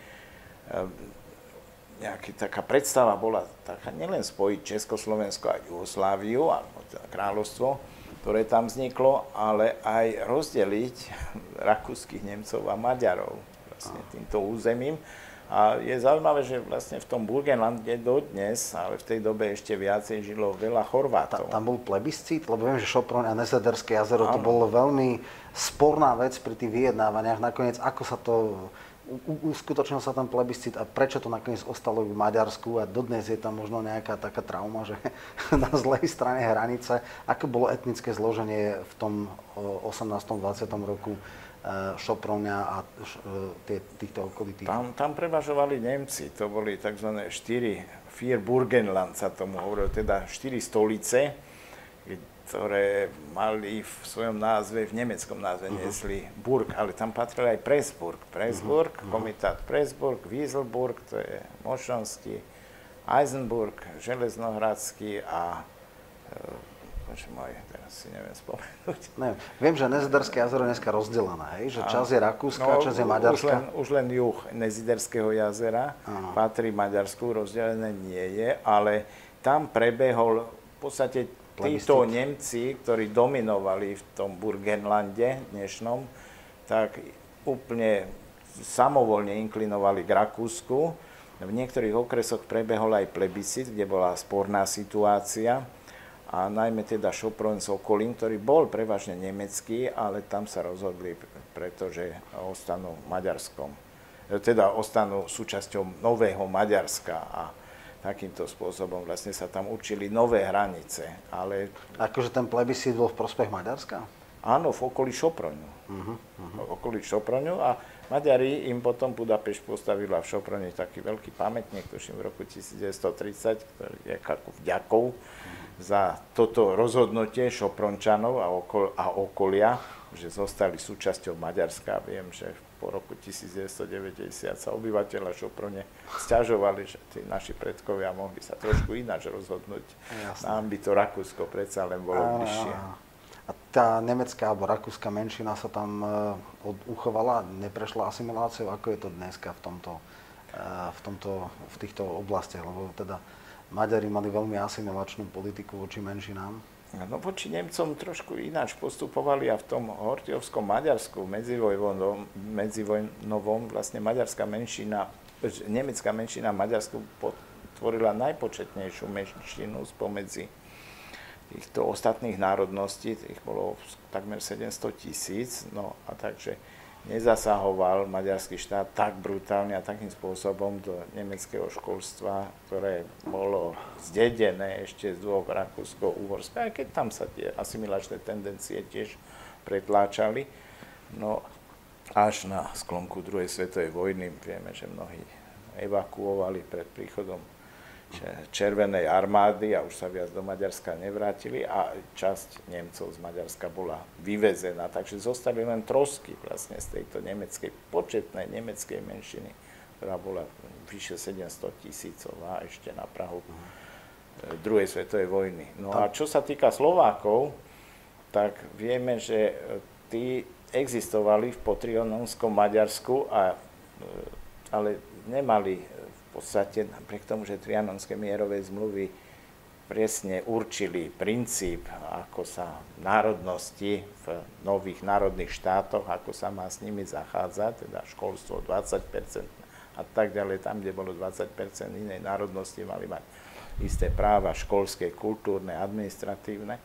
nejaká taká predstava bola taká nielen spojiť Československo a Jugosláviu, alebo teda kráľovstvo, ktoré tam vzniklo, ale aj rozdeliť rakúskych Nemcov a Maďarov vlastne týmto územím. A je zaujímavé, že vlastne v tom Burgenlande dodnes, ale v tej dobe ešte viacej žilo veľa Chorvátov. Ta, tam bol plebiscit, lebo viem, že Šoproň a Nezederské jazero, ano. to bolo veľmi sporná vec pri tých vyjednávaniach. Nakoniec, ako sa to uskutočnil sa tam plebiscit a prečo to nakoniec ostalo v Maďarsku a dodnes je tam možno nejaká taká trauma, že *laughs* na zlej strane hranice, ako bolo etnické zloženie v tom 18. 20. roku Eh, Šoproňa a eh, týchto okolitých. Tam, tam prevažovali Nemci, to boli tzv. štyri, vier Burgenland sa tomu hovorilo, teda štyri stolice, ktoré mali v svojom názve, v nemeckom názve uh-huh. nesli Burg, ale tam patril aj Pressburg. Pressburg, uh-huh. komitát Pressburg, Wieselburg, to je Mošonský, Eisenburg, Železnohradský a e, Bože môj, teraz si neviem spomenúť. *laughs* Neviem. Viem, že Neziderské jazero je dneska rozdelené, hej? že čas je Rakúska, no, čas je Maďarska. Už len, už len juh Neziderského jazera Aha. patrí Maďarsku, rozdelené nie je, ale tam prebehol v podstate títo Nemci, ktorí dominovali v tom Burgenlande dnešnom, tak úplne samovolne inklinovali k Rakúsku. V niektorých okresoch prebehol aj plebiscit, kde bola sporná situácia a najmä teda Šoproň s okolím, ktorý bol prevažne nemecký, ale tam sa rozhodli, pretože ostanú Maďarskom. E, teda ostanú súčasťou nového Maďarska a takýmto spôsobom vlastne sa tam učili nové hranice. Ale... Akože ten plebiscit bol v prospech Maďarska? Áno, v okolí Šoproňu. Uh-huh, uh-huh. V okolí Šoproňu a Maďari im potom Budapešť postavila v Šoprone taký veľký pamätník, tuším v roku 1930, ktorý je ako vďakov. Uh-huh za toto rozhodnutie Šoprončanov a, okol, a okolia, že zostali súčasťou Maďarska. Viem, že po roku 1990 sa obyvateľa Šoprone stiažovali, že tí naši predkovia mohli sa trošku ináč rozhodnúť. Jasne. Nám by to Rakúsko predsa len bolo a, bližšie. A tá nemecká alebo rakúska menšina sa tam uh, uchovala, neprešla asimiláciou? Ako je to dneska v tomto, uh, v, tomto, v týchto oblastiach? Lebo teda Maďari mali veľmi asimilačnú politiku voči menšinám. No voči Nemcom trošku ináč postupovali a v tom Hortiovskom Maďarsku medzivojnovom, medzivojnovom vlastne maďarská menšina, nemecká menšina v Maďarsku tvorila najpočetnejšiu menšinu spomedzi týchto ostatných národností, tých bolo takmer 700 tisíc, no a takže nezasahoval maďarský štát tak brutálne a takým spôsobom do nemeckého školstva, ktoré bolo zdedené ešte z dvoch Rakúsko-Uhorska, aj keď tam sa tie asimilačné tendencie tiež pretláčali. No až na sklonku druhej svetovej vojny vieme, že mnohí evakuovali pred príchodom Červenej armády a už sa viac do Maďarska nevrátili a časť Nemcov z Maďarska bola vyvezená. Takže zostali len trosky vlastne z tejto nemeckej, početnej nemeckej menšiny, ktorá bola vyše 700 tisícová ešte na Prahu e, druhej svetovej vojny. No a čo sa týka Slovákov, tak vieme, že tí existovali v potriononskom Maďarsku, a, e, ale nemali podstate napriek tomu, že trianonské mierové zmluvy presne určili princíp, ako sa národnosti v nových národných štátoch, ako sa má s nimi zachádzať, teda školstvo 20%, a tak ďalej. Tam, kde bolo 20% inej národnosti, mali mať isté práva školské, kultúrne, administratívne.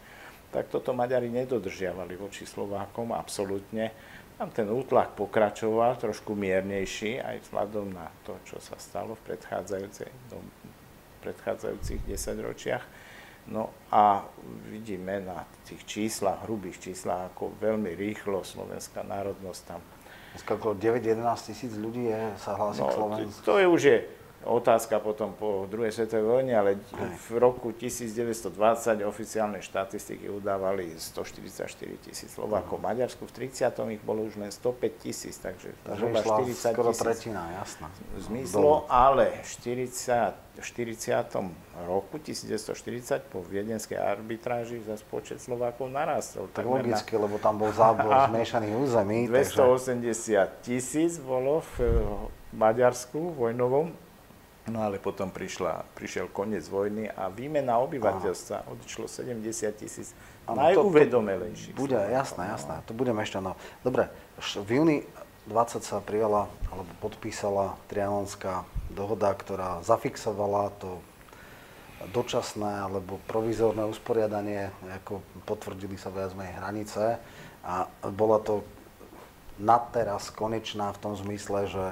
Tak toto Maďari nedodržiavali voči Slovákom absolútne. Tam ten útlak pokračoval, trošku miernejší, aj vzhľadom na to, čo sa stalo v predchádzajúcich 10 ročiach. No a vidíme na tých číslach, hrubých číslach, ako veľmi rýchlo slovenská národnosť tam Dneska okolo 9-11 tisíc ľudí je, sa hlási no, k Slovensku. To je už je otázka potom po druhej svetovej vojne, ale v roku 1920 oficiálne štatistiky udávali 144 tisíc Slovákov. V Maďarsku v 30. ich bolo už len 105 tisíc, takže zhruba 40 skoro tisíc. tretina, jasná. Zmizlo, ale 40, v 40. roku 1940 po viedenskej arbitráži za počet Slovákov narastol. Tak logicky, na... lebo tam bol zábor *laughs* zmiešaných území. 280 takže... tisíc bolo v Maďarsku vojnovom No ale potom prišla, prišiel koniec vojny a výmena obyvateľstva odišlo 70 tisíc najuvedomelejších. Bude, jasné, jasné, to budeme ešte. No. Dobre, v júni 20 sa prijala alebo podpísala Trianonská dohoda, ktorá zafixovala to dočasné alebo provizórne usporiadanie, ako potvrdili sa viac menej hranice a bola to na teraz konečná v tom zmysle, že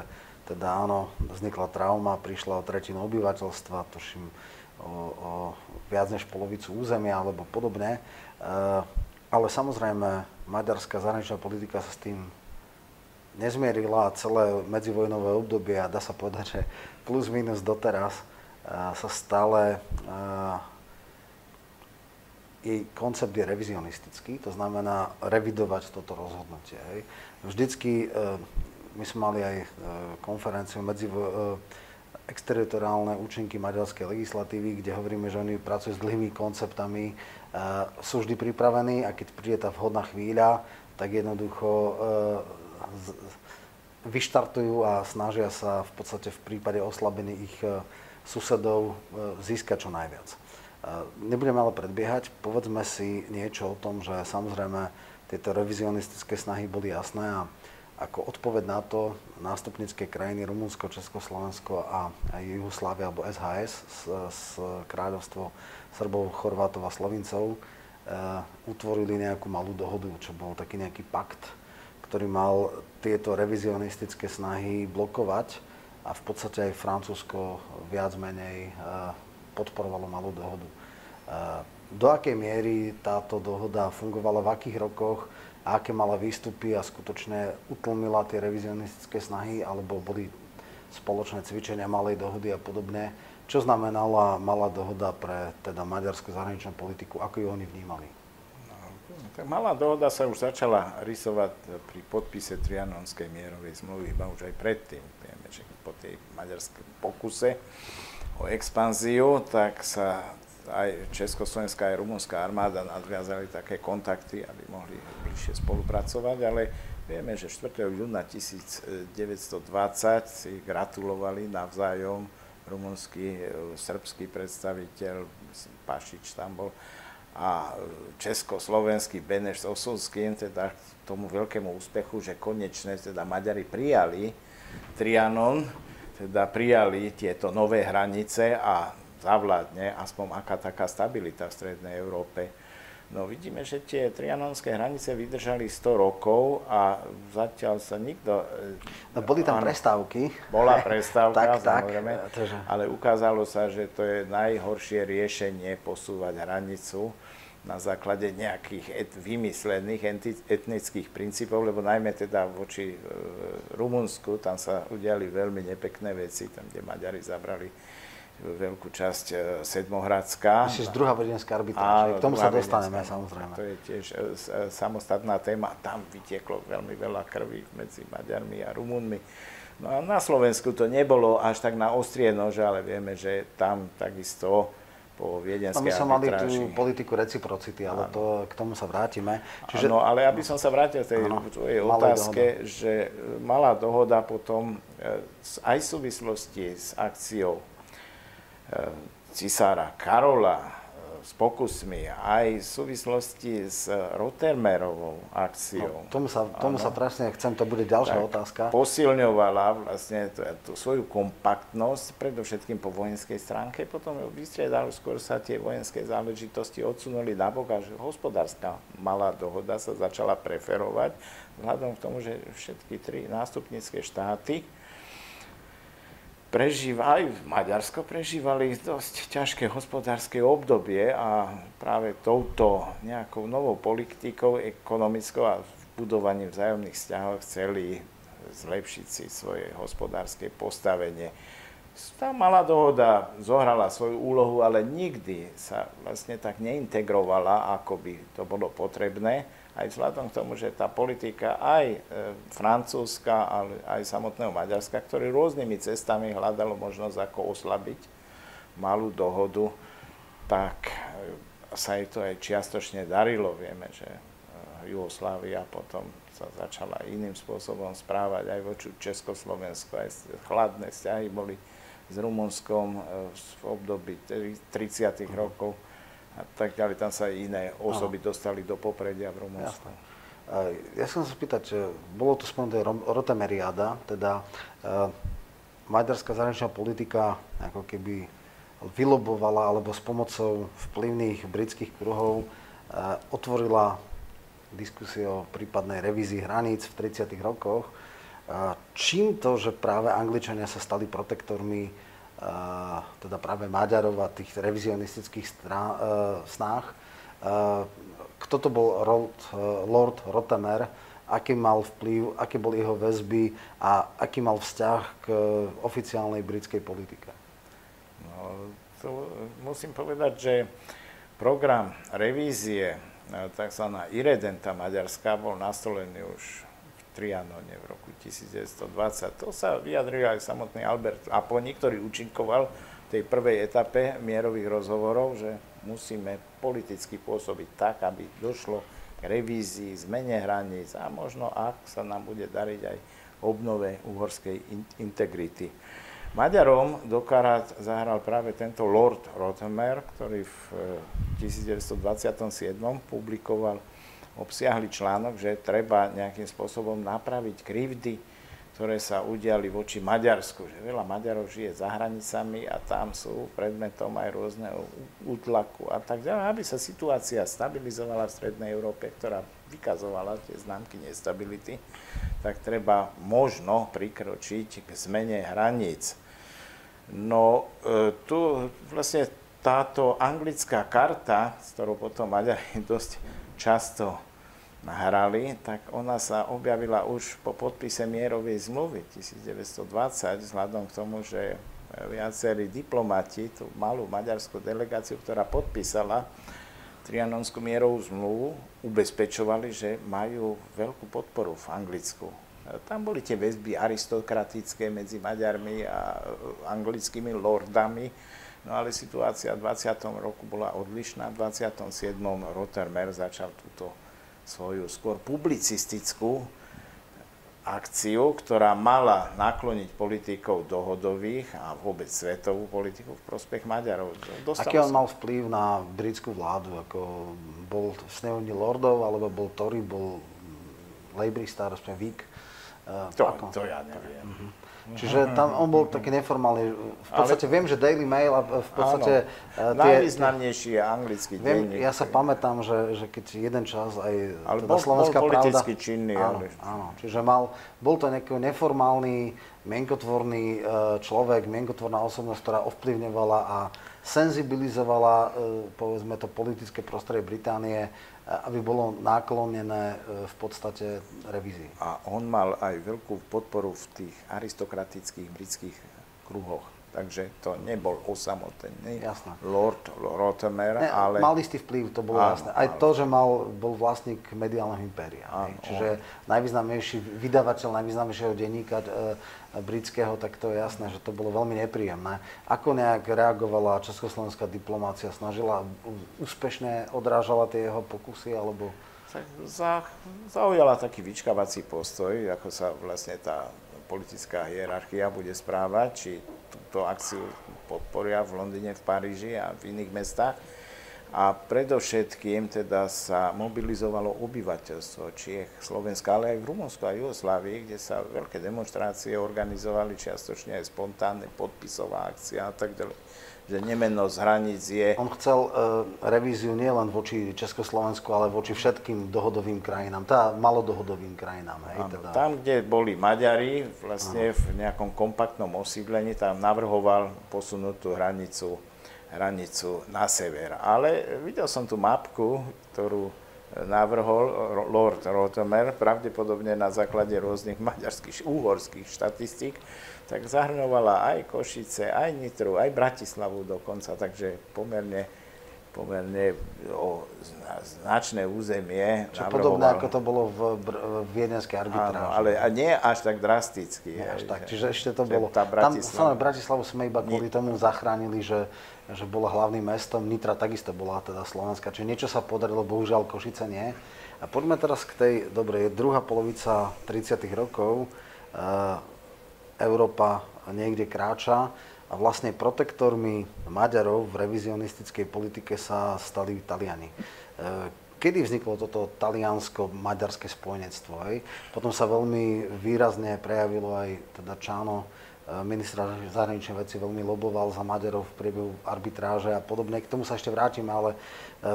teda áno, vznikla trauma, prišla o tretinu obyvateľstva, tuším o, o viac než polovicu územia alebo podobne. E, ale samozrejme, maďarská zahraničná politika sa s tým nezmierila celé medzivojnové obdobie a dá sa povedať, že plus minus doteraz e, sa stále e, jej koncept je revizionistický, to znamená revidovať toto rozhodnutie. Hej. Vždycky my sme mali aj e, konferenciu medzi e, exteritoriálne účinky maďarskej legislatívy, kde hovoríme, že oni pracujú s dlhými konceptami, e, sú vždy pripravení a keď príde tá vhodná chvíľa, tak jednoducho vyštartujú a snažia sa v podstate v prípade oslabených susedov získať čo najviac. Nebudeme ale predbiehať, povedzme si niečo o tom, že samozrejme tieto revizionistické snahy boli jasné a ako odpoveď na to nástupnické krajiny Rumunsko, Československo a Jugoslávia alebo SHS, s, s kráľovstvo Srbov, Chorvátov a Slovincov, e, utvorili nejakú malú dohodu, čo bol taký nejaký pakt, ktorý mal tieto revizionistické snahy blokovať a v podstate aj Francúzsko viac menej e, podporovalo malú dohodu. E, do akej miery táto dohoda fungovala, v akých rokoch, a aké mala výstupy a skutočne utlmila tie revizionistické snahy, alebo boli spoločné cvičenia malej dohody a podobne. Čo znamenala malá dohoda pre teda maďarskú zahraničnú politiku? Ako ju oni vnímali? No, tak malá dohoda sa už začala rysovať pri podpise Trianonskej mierovej zmluvy, iba už aj predtým. Vieme, že po tej maďarskej pokuse o expanziu, tak sa aj Československá, aj rumunská armáda nadviazali také kontakty, aby mohli bližšie spolupracovať, ale vieme, že 4. júna 1920 si gratulovali navzájom rumunský, srbský predstaviteľ, Pašič tam bol, a československý Beneš s Osolským, teda k tomu veľkému úspechu, že konečne teda Maďari prijali Trianon, teda prijali tieto nové hranice a zavládne aspoň aká taká stabilita v Strednej Európe. No vidíme, že tie trianonské hranice vydržali 100 rokov a zatiaľ sa nikto... E, no boli tam prestávky. Bola *laughs* prestávka, tak, samozrejme, tak, ale ukázalo sa, že to je najhoršie riešenie posúvať hranicu na základe nejakých et, vymyslených etnických princípov, lebo najmä teda voči e, Rumunsku, tam sa udiali veľmi nepekné veci, tam, kde Maďari zabrali veľkú časť e, Sedmohradská. Myslíš druhá vodenská arbitráž, k tomu sa dostaneme samozrejme. To je tiež e, e, samostatná téma, tam vytieklo veľmi veľa krvi medzi Maďarmi a Rumunmi. No a na Slovensku to nebolo až tak na ostrie nože, ale vieme, že tam takisto po viedenskej no, my sme mali tú politiku reciprocity, ale to, k tomu sa vrátime. Čiže... Áno, ale aby som sa vrátil k tej tvojej otázke, dohoda. že malá dohoda potom aj v súvislosti s akciou cisára Karola v s pokusmi, aj v súvislosti s Rotermerovou akciou. No, tomu sa, tomu sa presne chcem, to bude ďalšia tak otázka. Posilňovala vlastne tú, tú svoju kompaktnosť, predovšetkým po vojenskej stránke, potom ju vystriedali, skôr sa tie vojenské záležitosti odsunuli nabok a hospodárska malá dohoda sa začala preferovať, vzhľadom k tomu, že všetky tri nástupnícke štáty prežíva, aj Maďarsko prežívali dosť ťažké hospodárske obdobie a práve touto nejakou novou politikou, ekonomickou a budovaním vzájomných vzťahov chceli zlepšiť si svoje hospodárske postavenie. Tá malá dohoda zohrala svoju úlohu, ale nikdy sa vlastne tak neintegrovala, ako by to bolo potrebné aj vzhľadom k tomu, že tá politika aj e, francúzska, ale aj samotného Maďarska, ktorý rôznymi cestami hľadalo možnosť, ako oslabiť malú dohodu, tak e, sa jej to aj čiastočne darilo. Vieme, že e, Jugoslávia potom sa začala iným spôsobom správať aj voči Československu, aj chladné vzťahy boli s Rumunskom v období 30. rokov a tak ďalej. Tam sa iné osoby Aha. dostali do popredia v Rumunsku. Ja som sa spýtať, bolo tu spomenuté Rotemeriada, teda uh, maďarská zahraničná politika ako keby vylobovala alebo s pomocou vplyvných britských kruhov uh, otvorila diskusie o prípadnej revízii hraníc v 30. rokoch. Čím to, že práve Angličania sa stali protektormi teda práve Maďarov a tých revizionistických strá, e, snách. E, kto to bol Lord, e, Lord Rotemer, aký mal vplyv, aké boli jeho väzby a aký mal vzťah k oficiálnej britskej politike? No, to musím povedať, že program revízie tzv. Iredenta Maďarska bol nastolený už Trianone v roku 1920. To sa vyjadril aj samotný Albert Aponi, ktorý účinkoval v tej prvej etape mierových rozhovorov, že musíme politicky pôsobiť tak, aby došlo k revízii, zmene hraníc a možno, ak sa nám bude dariť aj obnove uhorskej integrity. Maďarom do karát zahral práve tento Lord Rother, ktorý v 1927 eh, publikoval obsiahli článok, že treba nejakým spôsobom napraviť krivdy, ktoré sa udiali voči Maďarsku. Že veľa Maďarov žije za hranicami a tam sú predmetom aj rôzneho útlaku a tak ďalej, aby sa situácia stabilizovala v Strednej Európe, ktorá vykazovala tie známky nestability, tak treba možno prikročiť k zmene hraníc. No e, tu vlastne táto anglická karta, s ktorou potom Maďari *laughs* dosť často nahrali, tak ona sa objavila už po podpise mierovej zmluvy 1920, vzhľadom k tomu, že viacerí diplomati, tú malú maďarskú delegáciu, ktorá podpísala Trianonskú mierovú zmluvu, ubezpečovali, že majú veľkú podporu v Anglicku. Tam boli tie väzby aristokratické medzi Maďarmi a anglickými lordami, no ale situácia v 20. roku bola odlišná. V 27. Rottermer začal túto svoju skôr publicistickú akciu, ktorá mala nakloniť politikov dohodových a vôbec svetovú politiku v prospech Maďarov. Dostal Aký on mal vplyv na britskú vládu? Ako bol v snehovni lordov, alebo bol Tory, bol Labourista, respektíve Vík? To, to ja neviem. Uh-huh. Čiže tam on bol taký neformálny. V podstate Ale... viem, že Daily Mail a v podstate... Áno, tie, Najvýznamnejší je anglický viem, denník. Ja sa pamätám, že, že keď jeden čas aj ale teda bol, Slovenská bol politicky pravda, činný. Áno, ale... áno, čiže mal, bol to nejaký neformálny, mienkotvorný e, človek, mienkotvorná osobnosť, ktorá ovplyvňovala a senzibilizovala, e, povedzme, to politické prostredie Británie aby bolo náklonené e, v podstate revízii. A on mal aj veľkú podporu v tých aristokratických britských kruhoch. Takže to nebol osamotený jasné. Lord Rothermer, ne, ale... Mal istý vplyv, to bolo áno, jasné. Aj to, že mal, bol vlastník mediálneho impéria. Áno, Čiže on... najvýznamnejší vydavateľ najvýznamnejšieho denníka e, britského, tak to je jasné, že to bolo veľmi nepríjemné. Ako nejak reagovala československá diplomácia? Snažila, úspešne odrážala tie jeho pokusy, alebo... Za, zaujala taký vyčkávací postoj, ako sa vlastne tá politická hierarchia bude správať, či túto akciu podporia v Londýne, v Paríži a v iných mestách. A predovšetkým teda sa mobilizovalo obyvateľstvo Čiech, Slovenska, ale aj v Rumunsku a Jugoslávii, kde sa veľké demonstrácie organizovali, čiastočne aj spontánne podpisová akcia a tak ďalej že nemennosť hraníc je... On chcel e, revíziu nielen voči Československu, ale voči všetkým dohodovým krajinám, teda malodohodovým krajinám. Hej, ano, teda. Tam, kde boli Maďari, vlastne ano. v nejakom kompaktnom osídlení, tam navrhoval posunúť tú hranicu, hranicu na sever. Ale videl som tú mapku, ktorú navrhol Lord Rotemer, pravdepodobne na základe rôznych maďarských, úhorských štatistík, tak zahrnovala aj Košice, aj Nitru, aj Bratislavu dokonca, takže pomerne, pomerne o značné územie. Čo podobné, ako to bolo v, v viedenskej arbitráži. Áno, ale a nie až tak drasticky. Nie až tak, čiže ešte to bolo... Tá Bratislava. Tam, Bratislavu sme iba kvôli tomu zachránili, že, že bola hlavným mestom, Nitra takisto bola teda Slovenská, čiže niečo sa podarilo, bohužiaľ Košice nie. A poďme teraz k tej, dobre, druhá polovica 30 rokov. Uh, Európa niekde kráča a vlastne protektormi Maďarov v revizionistickej politike sa stali Taliani. E, kedy vzniklo toto taliansko-maďarské spojenectvo? Potom sa veľmi výrazne prejavilo aj teda Čáno, e, ministra zahraničnej veci veľmi loboval za Maďarov v priebehu arbitráže a podobne. K tomu sa ešte vrátime, ale e,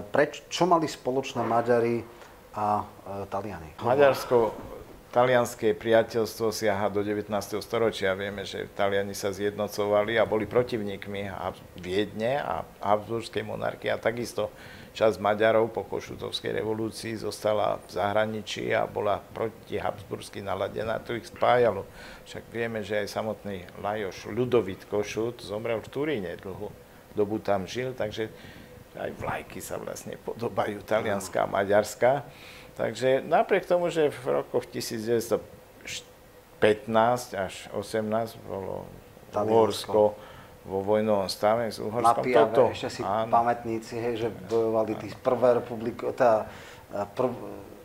preč, čo mali spoločné Maďari a Taliani? Maďarsko Talianské priateľstvo siaha do 19. storočia. Vieme, že Taliani sa zjednocovali a boli protivníkmi Viedne a Habsburskej monarchie a takisto časť Maďarov po Košutovskej revolúcii zostala v zahraničí a bola proti Habsbursky naladená. To ich spájalo. Však vieme, že aj samotný Lajoš Ľudovit Košut zomrel v Turíne dlhú dobu tam žil, takže aj vlajky sa vlastne podobajú, talianská a maďarská. Takže napriek tomu, že v rokoch 1915 až 18 bolo Uhorsko vo vojnovom stave s Uhorskom. Na Toto, ešte si áno. pamätníci, hej, že bojovali tí prvé republiky, tá prv,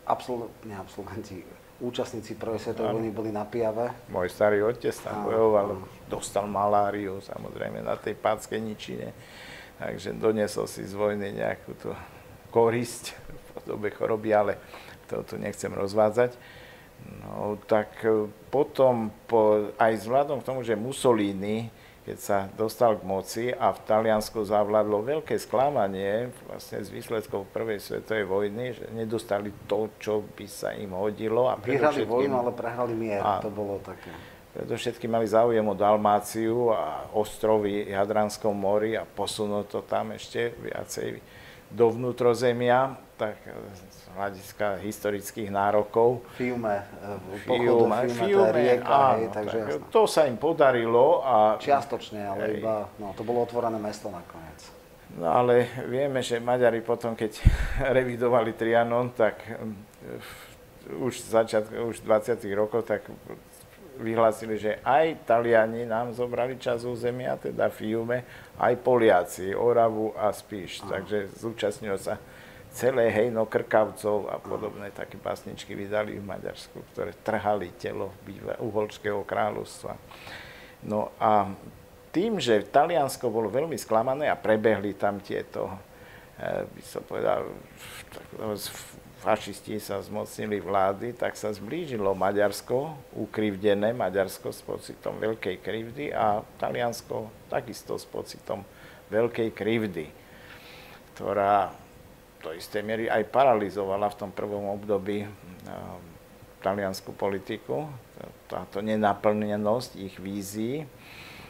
absol, ne, absolventi, účastníci prvej svetovej vojny boli na Pijave. Môj starý otec tam bojoval, dostal maláriu samozrejme na tej Pátskej ničine, takže doniesol si z vojny nejakú tú korisť podobe choroby, ale to tu nechcem rozvádzať. No tak potom, po, aj vzhľadom k tomu, že Mussolini, keď sa dostal k moci a v Taliansku zavládlo veľké sklamanie vlastne z výsledkov Prvej svetovej vojny, že nedostali to, čo by sa im hodilo. A Vyhrali vojnu, ale prehrali mier, a, to bolo také. Predovšetkým mali záujem o Dalmáciu a ostrovy Jadranskom mori a posunúť to tam ešte viacej do vnútrozemia, tak hľadiska historických nárokov. Fiume, e, Fiume, Fiume, rieka, áno, hej, takže tak, to sa im podarilo. A, Čiastočne, ale hej. iba, no, to bolo otvorené mesto nakoniec. No ale vieme, že Maďari potom, keď *laughs* revidovali Trianon, tak už, začiat, už 20 rokov, tak vyhlásili, že aj Taliani nám zobrali čas územia, teda Fiume, aj Poliaci, Oravu a Spíš. Aha. Takže zúčastnilo sa celé hejno krkavcov a podobné také básničky vydali v Maďarsku, ktoré trhali telo uholského kráľovstva. No a tým, že Taliansko bolo veľmi sklamané a prebehli tam tieto, eh, by som povedal, fašisti sa zmocnili vlády, tak sa zblížilo Maďarsko, ukrivdené Maďarsko s pocitom veľkej krivdy a Taliansko takisto s pocitom veľkej krivdy, ktorá do istej miery aj paralizovala v tom prvom období taliansku politiku, táto nenaplnenosť ich vízií.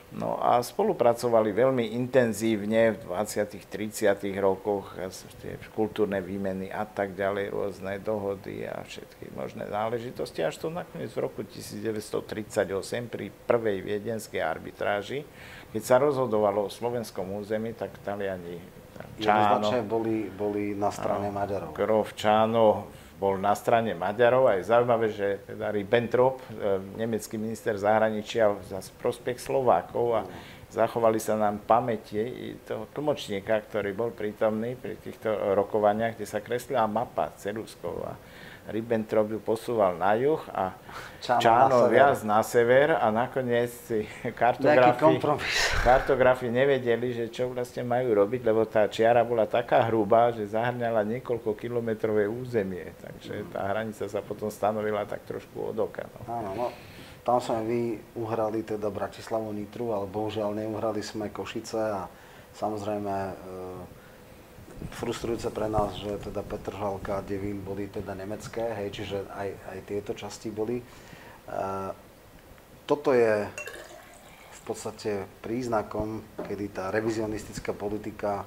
No a spolupracovali veľmi intenzívne v 20. 30. rokoch, tie kultúrne výmeny a tak ďalej, rôzne dohody a všetky možné záležitosti, až to nakoniec v roku 1938 pri prvej viedenskej arbitráži, keď sa rozhodovalo o slovenskom území, tak Taliani Čáno, boli, boli na strane Maďarov. Grof Čáno bol na strane Maďarov. A je zaujímavé, že teda Ribbentrop, e, nemecký minister zahraničia za prospech Slovákov a zachovali sa nám pamäti toho tlmočníka, ktorý bol prítomný pri týchto rokovaniach, kde sa kreslila mapa celúskov a Ribbentrop ju posúval na juh a *laughs* na viac na sever a nakoniec si kartografi, *laughs* kartografi nevedeli, že čo vlastne majú robiť, lebo tá čiara bola taká hrubá, že zahrňala niekoľko kilometrové územie, takže tá hranica sa potom stanovila tak trošku od oka. No. Áno, no, tam sme vy uhrali teda Bratislavu Nitru, ale bohužiaľ neuhrali sme Košice a samozrejme e, frustrujúce pre nás, že teda Petržalka a Devín boli teda nemecké, hej, čiže aj, aj tieto časti boli. Toto je v podstate príznakom, kedy tá revizionistická politika,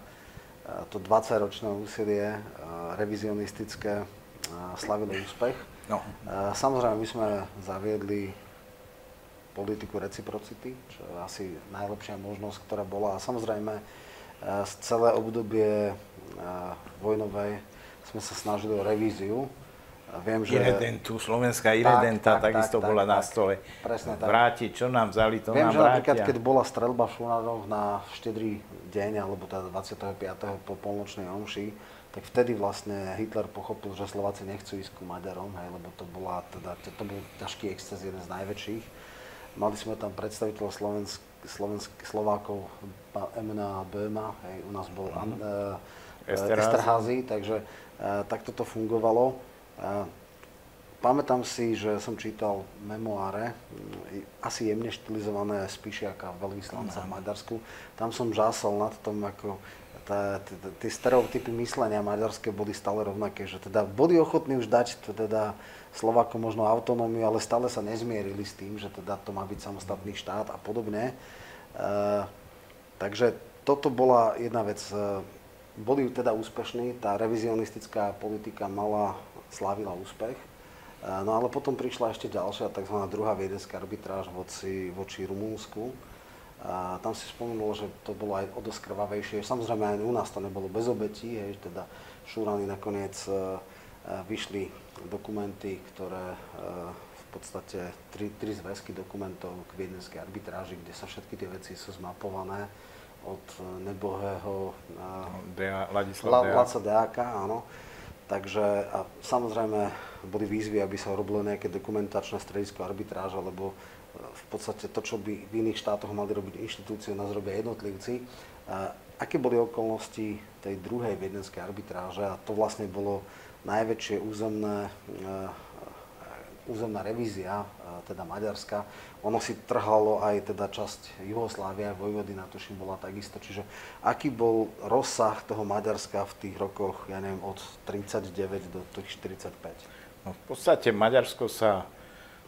to 20-ročné úsilie revizionistické slavilo úspech. No. Samozrejme, my sme zaviedli politiku reciprocity, čo je asi najlepšia možnosť, ktorá bola. A samozrejme, celé obdobie vojnovej sme sa snažili o revíziu. Viem, že... Irredentu, slovenská Irredenta tak, tak, takisto tak, bola tak, na stole. Presne tak. Vrátiť, čo nám vzali, to Viem, nám že napríklad, keď bola strelba v Šunároch na štedrý deň, alebo teda 25. po polnočnej omši, tak vtedy vlastne Hitler pochopil, že Slováci nechcú ísť ku Maďarom, hej, lebo to, bola, teda, to bol ťažký exces, jeden z najväčších. Mali sme tam predstaviteľov Slovensk, Slovensk, Slovákov, Emina Böhma, hej, u nás bol mm-hmm. uh, Esterházy, takže uh, takto to fungovalo. Uh, pamätám si, že som čítal memoáre, asi jemne štilizované Spišiaka, veľvyslanca v Maďarsku. Tam som žásol nad tom, ako tie stereotypy myslenia maďarské boli stále rovnaké, že teda boli ochotní už dať teda Slovákom možno autonómiu, ale stále sa nezmierili s tým, že teda to má byť samostatný štát a podobne. E, takže toto bola jedna vec boli teda úspešní, tá revizionistická politika mala, slávila úspech. E, no ale potom prišla ešte ďalšia, tzv. druhá viedenská arbitráž voči, voči Rumúnsku. A tam si spomenulo, že to bolo aj o dosť krvavejšie. Samozrejme aj u nás to nebolo bez obetí, hej, teda Šúrany nakoniec e, e, vyšli dokumenty, ktoré v podstate tri, tri zväzky dokumentov k viedenskej arbitráži, kde sa všetky tie veci sú zmapované od nebohého Dea, Ladislav La, Laca Deáka, áno. Takže a samozrejme boli výzvy, aby sa robilo nejaké dokumentačné stredisko arbitráža, lebo e, v podstate to, čo by v iných štátoch mali robiť inštitúcie, nás robia jednotlivci. A aké boli okolnosti tej druhej viedenskej arbitráže a to vlastne bolo najväčšie územné, e, územná revízia, e, teda Maďarska, ono si trhalo aj teda časť Juhoslávia, Vojvodina tuším bola takisto. Čiže aký bol rozsah toho Maďarska v tých rokoch, ja neviem, od 39 do tých 45? No, v podstate Maďarsko sa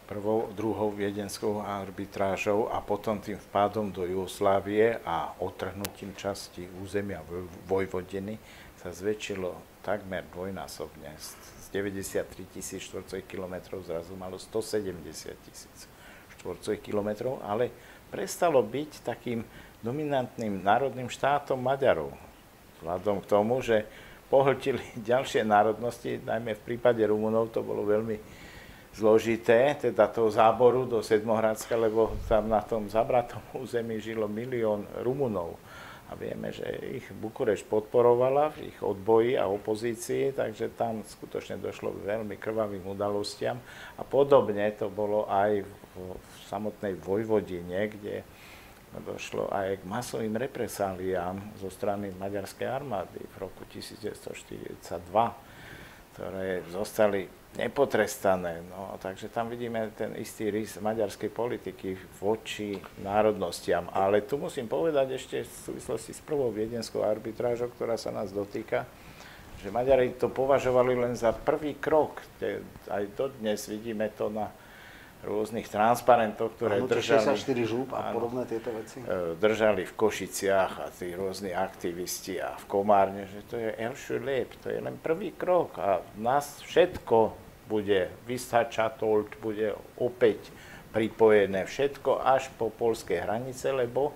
prvou, druhou viedenskou arbitrážou a potom tým vpádom do Jugoslávie a otrhnutím časti územia Vojvodiny sa zväčšilo takmer dvojnásobne. Z 93 tisíc štvorcových kilometrov zrazu malo 170 tisíc štvorcových kilometrov, ale prestalo byť takým dominantným národným štátom Maďarov. Vzhľadom k tomu, že pohltili *laughs* ďalšie národnosti, najmä v prípade Rumunov to bolo veľmi zložité, teda toho záboru do Sedmohradska, lebo tam na tom zabratom území žilo milión Rumunov. A vieme, že ich Bukureš podporovala v ich odboji a opozícii, takže tam skutočne došlo k veľmi krvavým udalostiam. A podobne to bolo aj v samotnej Vojvodine, kde došlo aj k masovým represáliám zo strany maďarskej armády v roku 1942, ktoré zostali nepotrestané. No, takže tam vidíme ten istý rys maďarskej politiky voči národnostiam. Ale tu musím povedať ešte v súvislosti s prvou viedenskou arbitrážou, ktorá sa nás dotýka, že Maďari to považovali len za prvý krok. Aj dodnes vidíme to na rôznych transparentoch, ktoré držali... 64 žúb a podobné tieto veci? E, držali v Košiciach a tí rôzni aktivisti a v Komárne, že to je Elšu Lep, to je len prvý krok a nás všetko bude vystačatolt, bude opäť pripojené všetko až po polskej hranice, lebo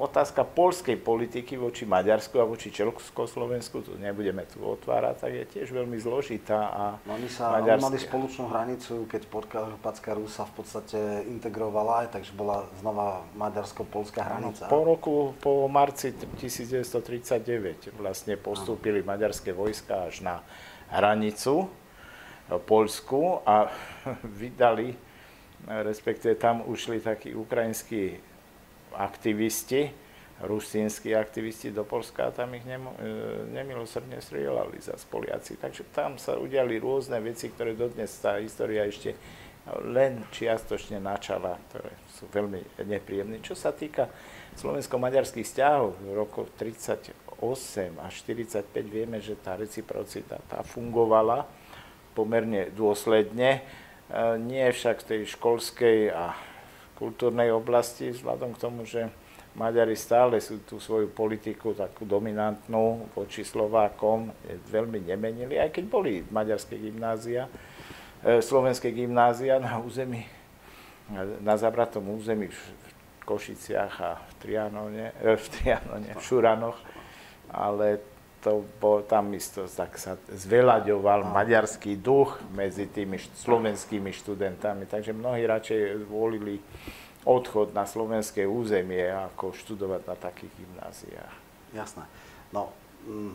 otázka polskej politiky voči Maďarsku a voči Československu, tu nebudeme tu otvárať, tak je tiež veľmi zložitá. A no, oni sa Maďarské... mali spoločnú hranicu, keď Podkarpatská Rus sa v podstate integrovala, takže bola znova maďarsko-polská hranica. po roku, po marci 1939 vlastne postúpili no. maďarské vojska až na hranicu Polsku a *laughs* vydali, respektíve tam ušli takí ukrajinskí aktivisti, rusínsky aktivisti do Polska a tam ich nemo, e, nemilosrdne strieľali za Poliaci. Takže tam sa udiali rôzne veci, ktoré dodnes tá história ešte len čiastočne načala, ktoré sú veľmi nepríjemné. Čo sa týka slovensko-maďarských vzťahov v roku 38 až 45 vieme, že tá reciprocita tá fungovala pomerne dôsledne. E, nie však v tej školskej a kultúrnej oblasti, vzhľadom k tomu, že Maďari stále sú tú svoju politiku takú dominantnú voči Slovákom, veľmi nemenili, aj keď boli maďarské gymnázia, e, slovenské gymnázia na území, na zabratom území v Košiciach a v Trianone, e, v, Trianone, v Šuranoch, ale to bol, tam isto tak sa zvelaďoval maďarský duch medzi tými slovenskými študentami, takže mnohí radšej volili odchod na slovenské územie ako študovať na takých gymnáziách. Jasné. No, m, mm,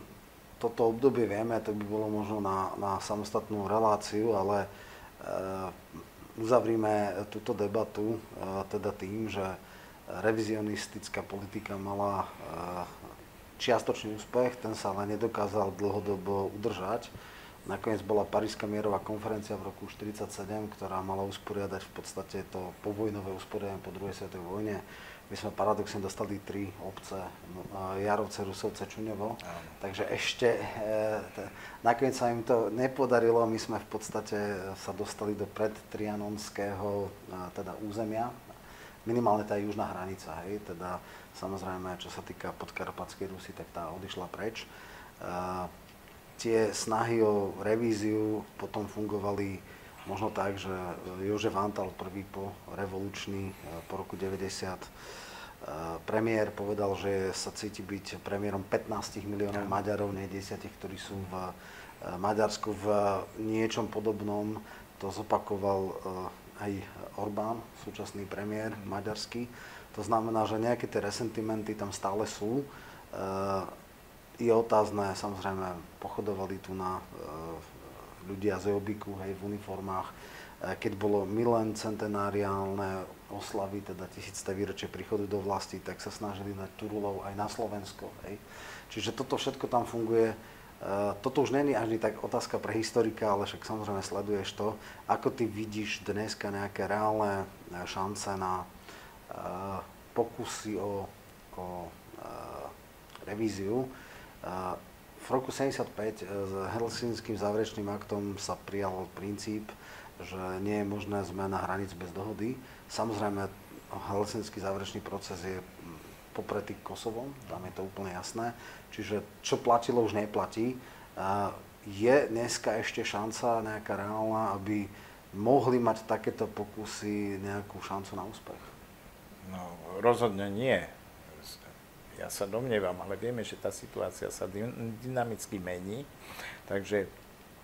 toto obdobie vieme, to by bolo možno na, na samostatnú reláciu, ale e, uzavrime túto debatu e, teda tým, že revizionistická politika mala e, čiastočný úspech, ten sa ale nedokázal dlhodobo udržať. Nakoniec bola Paríska mierová konferencia v roku 1947, ktorá mala usporiadať v podstate to povojnové usporiadanie po druhej svetovej vojne. My sme paradoxne dostali tri obce, no, Jarovce, Rusovce, Čuňovo. Takže ešte, e, nakoniec sa im to nepodarilo, my sme v podstate sa dostali do predtrianonského teda územia, minimálne tá južná hranica, hej, teda Samozrejme, čo sa týka podkarpatskej Rusy, tak tá odišla preč. Tie snahy o revíziu potom fungovali možno tak, že Jožef Antal prvý po revolučný, po roku 90, premiér povedal, že sa cíti byť premiérom 15 miliónov Maďarov, nie 10, ktorí sú v Maďarsku v niečom podobnom. To zopakoval aj Orbán, súčasný premiér maďarský. To znamená, že nejaké tie resentimenty tam stále sú. E, je otázne, samozrejme, pochodovali tu na e, ľudia z Jobiku, hej, v uniformách. E, keď bolo milen centenáriálne oslavy, teda tisícté výročie príchodu do vlasti, tak sa snažili dať Turulov aj na Slovensko. Hej. Čiže toto všetko tam funguje. Toto už není ani tak otázka pre historika, ale však samozrejme sleduješ to, ako ty vidíš dneska nejaké reálne šance na pokusy o, o revíziu. V roku 75 s Helsinským záverečným aktom sa prijal princíp, že nie je možné zmena hraníc bez dohody. Samozrejme, Helsinský záverečný proces je popretý Kosovom, tam je to úplne jasné. Čiže čo platilo, už neplatí. Je dneska ešte šanca nejaká reálna, aby mohli mať takéto pokusy nejakú šancu na úspech? No, rozhodne nie. Ja sa domnievam, ale vieme, že tá situácia sa dynamicky mení, takže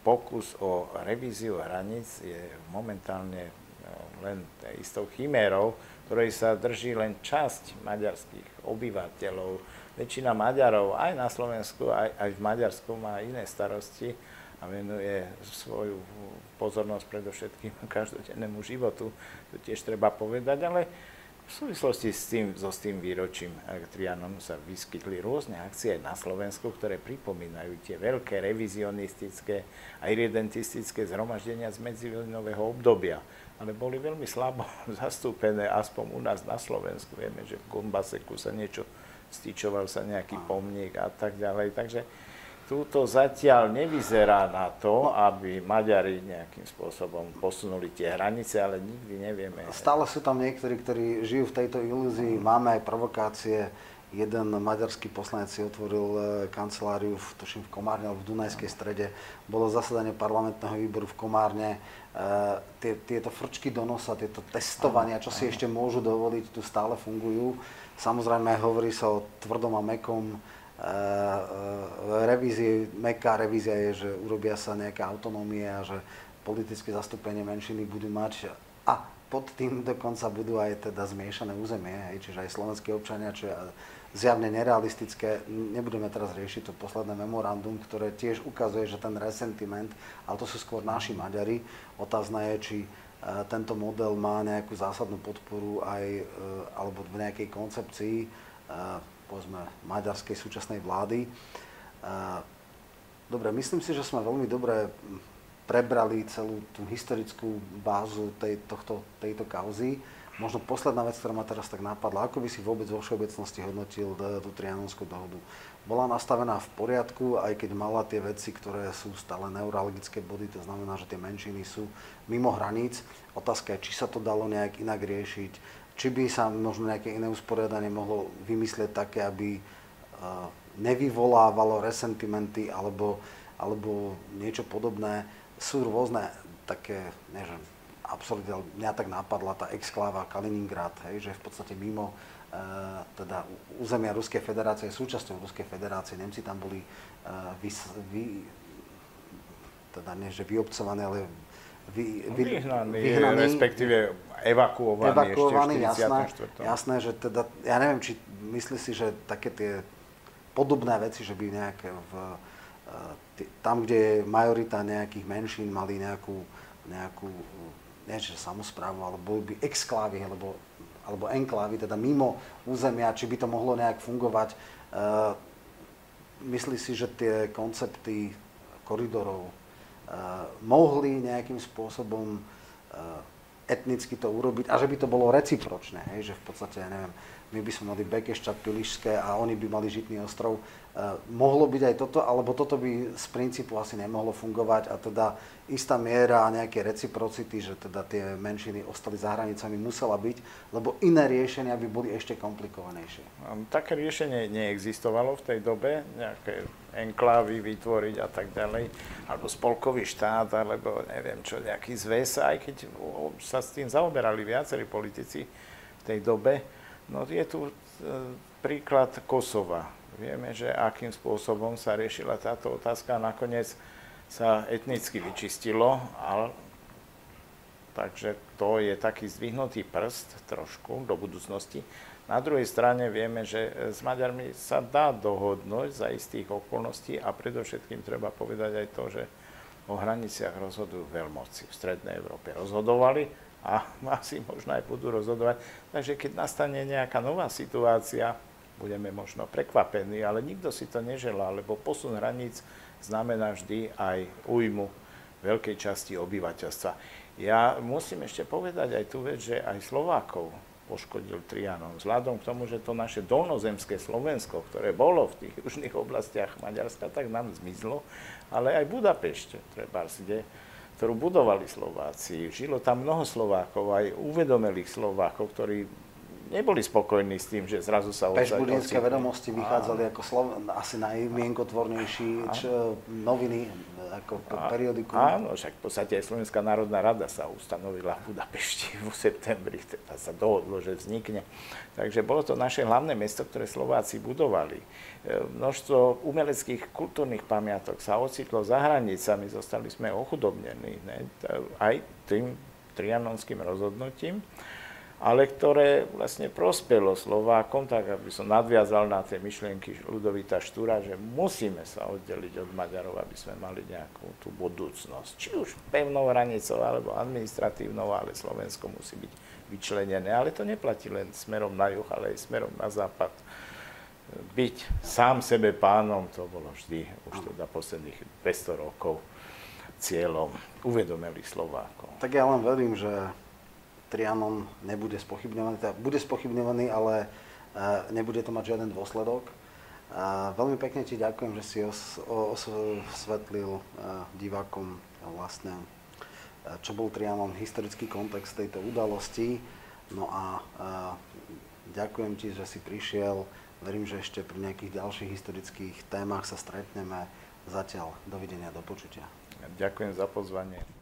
pokus o revíziu hraníc je momentálne no, len istou chimérou, ktorej sa drží len časť maďarských obyvateľov. Väčšina Maďarov aj na Slovensku, aj, aj v Maďarsku má iné starosti a venuje svoju pozornosť predovšetkým *laughs* každodennému životu. To tiež treba povedať, ale v súvislosti s tým, so s tým výročím Trianon sa vyskytli rôzne akcie na Slovensku, ktoré pripomínajú tie veľké revizionistické a irredentistické zhromaždenia z medzivojnového obdobia. Ale boli veľmi slabo *laughs* zastúpené, aspoň u nás na Slovensku. Vieme, že v Gombaseku sa niečo stýčoval sa nejaký pomník a tak ďalej. Takže túto zatiaľ nevyzerá na to, aby Maďari nejakým spôsobom posunuli tie hranice, ale nikdy nevieme. Stále sú tam niektorí, ktorí žijú v tejto ilúzii. Máme aj provokácie. jeden maďarský poslanec si otvoril e, kanceláriu, v, tuším, v Komárne alebo v Dunajskej strede. Bolo zasadanie parlamentného výboru v Komárne. E, tie, tieto frčky do nosa, tieto testovania, čo si ešte môžu dovoliť, tu stále fungujú. Samozrejme, hovorí sa o tvrdom a mekom revízie, meká revízia je, že urobia sa nejaké autonómie a že politické zastúpenie menšiny budú mať a pod tým dokonca budú aj teda zmiešané územie, hej, čiže aj slovenskí občania, čo je zjavne nerealistické. Nebudeme teraz riešiť to posledné memorandum, ktoré tiež ukazuje, že ten resentiment, ale to sú skôr naši Maďari. Otázna je, či e, tento model má nejakú zásadnú podporu aj, alebo v nejakej koncepcii, povedzme, maďarskej súčasnej vlády. Dobre, myslím si, že sme veľmi dobre prebrali celú tú historickú bázu tej, tohto, tejto kauzy. Možno posledná vec, ktorá ma teraz tak napadla, ako by si vôbec vo všeobecnosti hodnotil tú Trianonskú dohodu? Bola nastavená v poriadku, aj keď mala tie veci, ktoré sú stále neurologické body, to znamená, že tie menšiny sú mimo hraníc. Otázka je, či sa to dalo nejak inak riešiť, či by sa možno nejaké iné usporiadanie mohlo vymyslieť také, aby nevyvolávalo resentimenty alebo, alebo niečo podobné. Sú rôzne také, neviem, absurdne, mňa tak napadla tá exkláva Kaliningrad, hej, že v podstate mimo e, teda územia Ruskej federácie, súčasťou Ruskej federácie, Nemci tam boli e, vy, teda nie, že vyobcovaní, ale vy, vy, vyhnaní, vyhnaní, respektíve evakuovaní, evakuovaní ešte v 44. Jasné, jasné, že teda, ja neviem, či myslí si, že také tie podobné veci, že by nejaké v, tam, kde je majorita nejakých menšín, mali nejakú, nejakú nie že samozprávu, ale boli by exklávy, alebo, alebo enklávy, teda mimo územia, či by to mohlo nejak fungovať. Uh, myslí si, že tie koncepty koridorov mohli nejakým spôsobom uh, etnicky to urobiť a že by to bolo recipročné, hej, že v podstate, ja neviem, my by sme mali Bekeščak, Pilišské a oni by mali Žitný ostrov. Uh, mohlo byť aj toto, alebo toto by z princípu asi nemohlo fungovať a teda istá miera nejaké reciprocity, že teda tie menšiny ostali za hranicami musela byť, lebo iné riešenia by boli ešte komplikovanejšie. Také riešenie neexistovalo v tej dobe, nejaké enklávy vytvoriť a tak ďalej, alebo spolkový štát, alebo neviem čo, nejaký zväz, aj keď sa s tým zaoberali viacerí politici v tej dobe No je tu e, príklad Kosova. Vieme, že akým spôsobom sa riešila táto otázka a nakoniec sa etnicky vyčistilo, ale takže to je taký zdvihnutý prst trošku do budúcnosti. Na druhej strane vieme, že s Maďarmi sa dá dohodnúť za istých okolností a predovšetkým treba povedať aj to, že o hraniciach rozhodujú veľmoci. V Strednej Európe rozhodovali, a *laughs* asi možno aj budú rozhodovať. Takže keď nastane nejaká nová situácia, budeme možno prekvapení, ale nikto si to neželá, lebo posun hraníc znamená vždy aj újmu veľkej časti obyvateľstva. Ja musím ešte povedať aj tú vec, že aj Slovákov poškodil Trianon. Vzhľadom k tomu, že to naše dolnozemské Slovensko, ktoré bolo v tých južných oblastiach Maďarska, tak nám zmizlo, ale aj Budapešte, treba kde ktorú budovali Slováci. Žilo tam mnoho Slovákov, aj uvedomelých Slovákov, ktorí neboli spokojní s tým, že zrazu sa Pešbudínske vedomosti vychádzali ako Slo- asi najmienkotvornejší čo, noviny, ako a. Áno, však v podstate aj Slovenská národná rada sa ustanovila v Budapešti *laughs* v septembri, teda sa dohodlo, že vznikne. Takže bolo to naše hlavné mesto, ktoré Slováci budovali. E, množstvo umeleckých kultúrnych pamiatok sa ocitlo za hranicami, zostali sme ochudobnení ne? aj tým trianonským rozhodnutím ale ktoré vlastne prospelo Slovákom, tak aby som nadviazal na tie myšlienky Ludovita Štúra, že musíme sa oddeliť od Maďarov, aby sme mali nejakú tú budúcnosť. Či už pevnou hranicou, alebo administratívnou, ale Slovensko musí byť vyčlenené. Ale to neplatí len smerom na juh, ale aj smerom na západ. Byť sám sebe pánom, to bolo vždy, už teda posledných 200 rokov, cieľom uvedomelých Slovákov. Tak ja len verím, že Trianon nebude spochybňovaný, teda bude spochybňovaný, ale e, nebude to mať žiaden dôsledok. A veľmi pekne ti ďakujem, že si os, osvetlil e, divákom vlastne, e, čo bol Trianon, historický kontext tejto udalosti. No a Ďakujem ti, že si prišiel. Verím, že ešte pri nejakých ďalších historických témach sa stretneme. Zatiaľ dovidenia, do počutia. Ďakujem za pozvanie.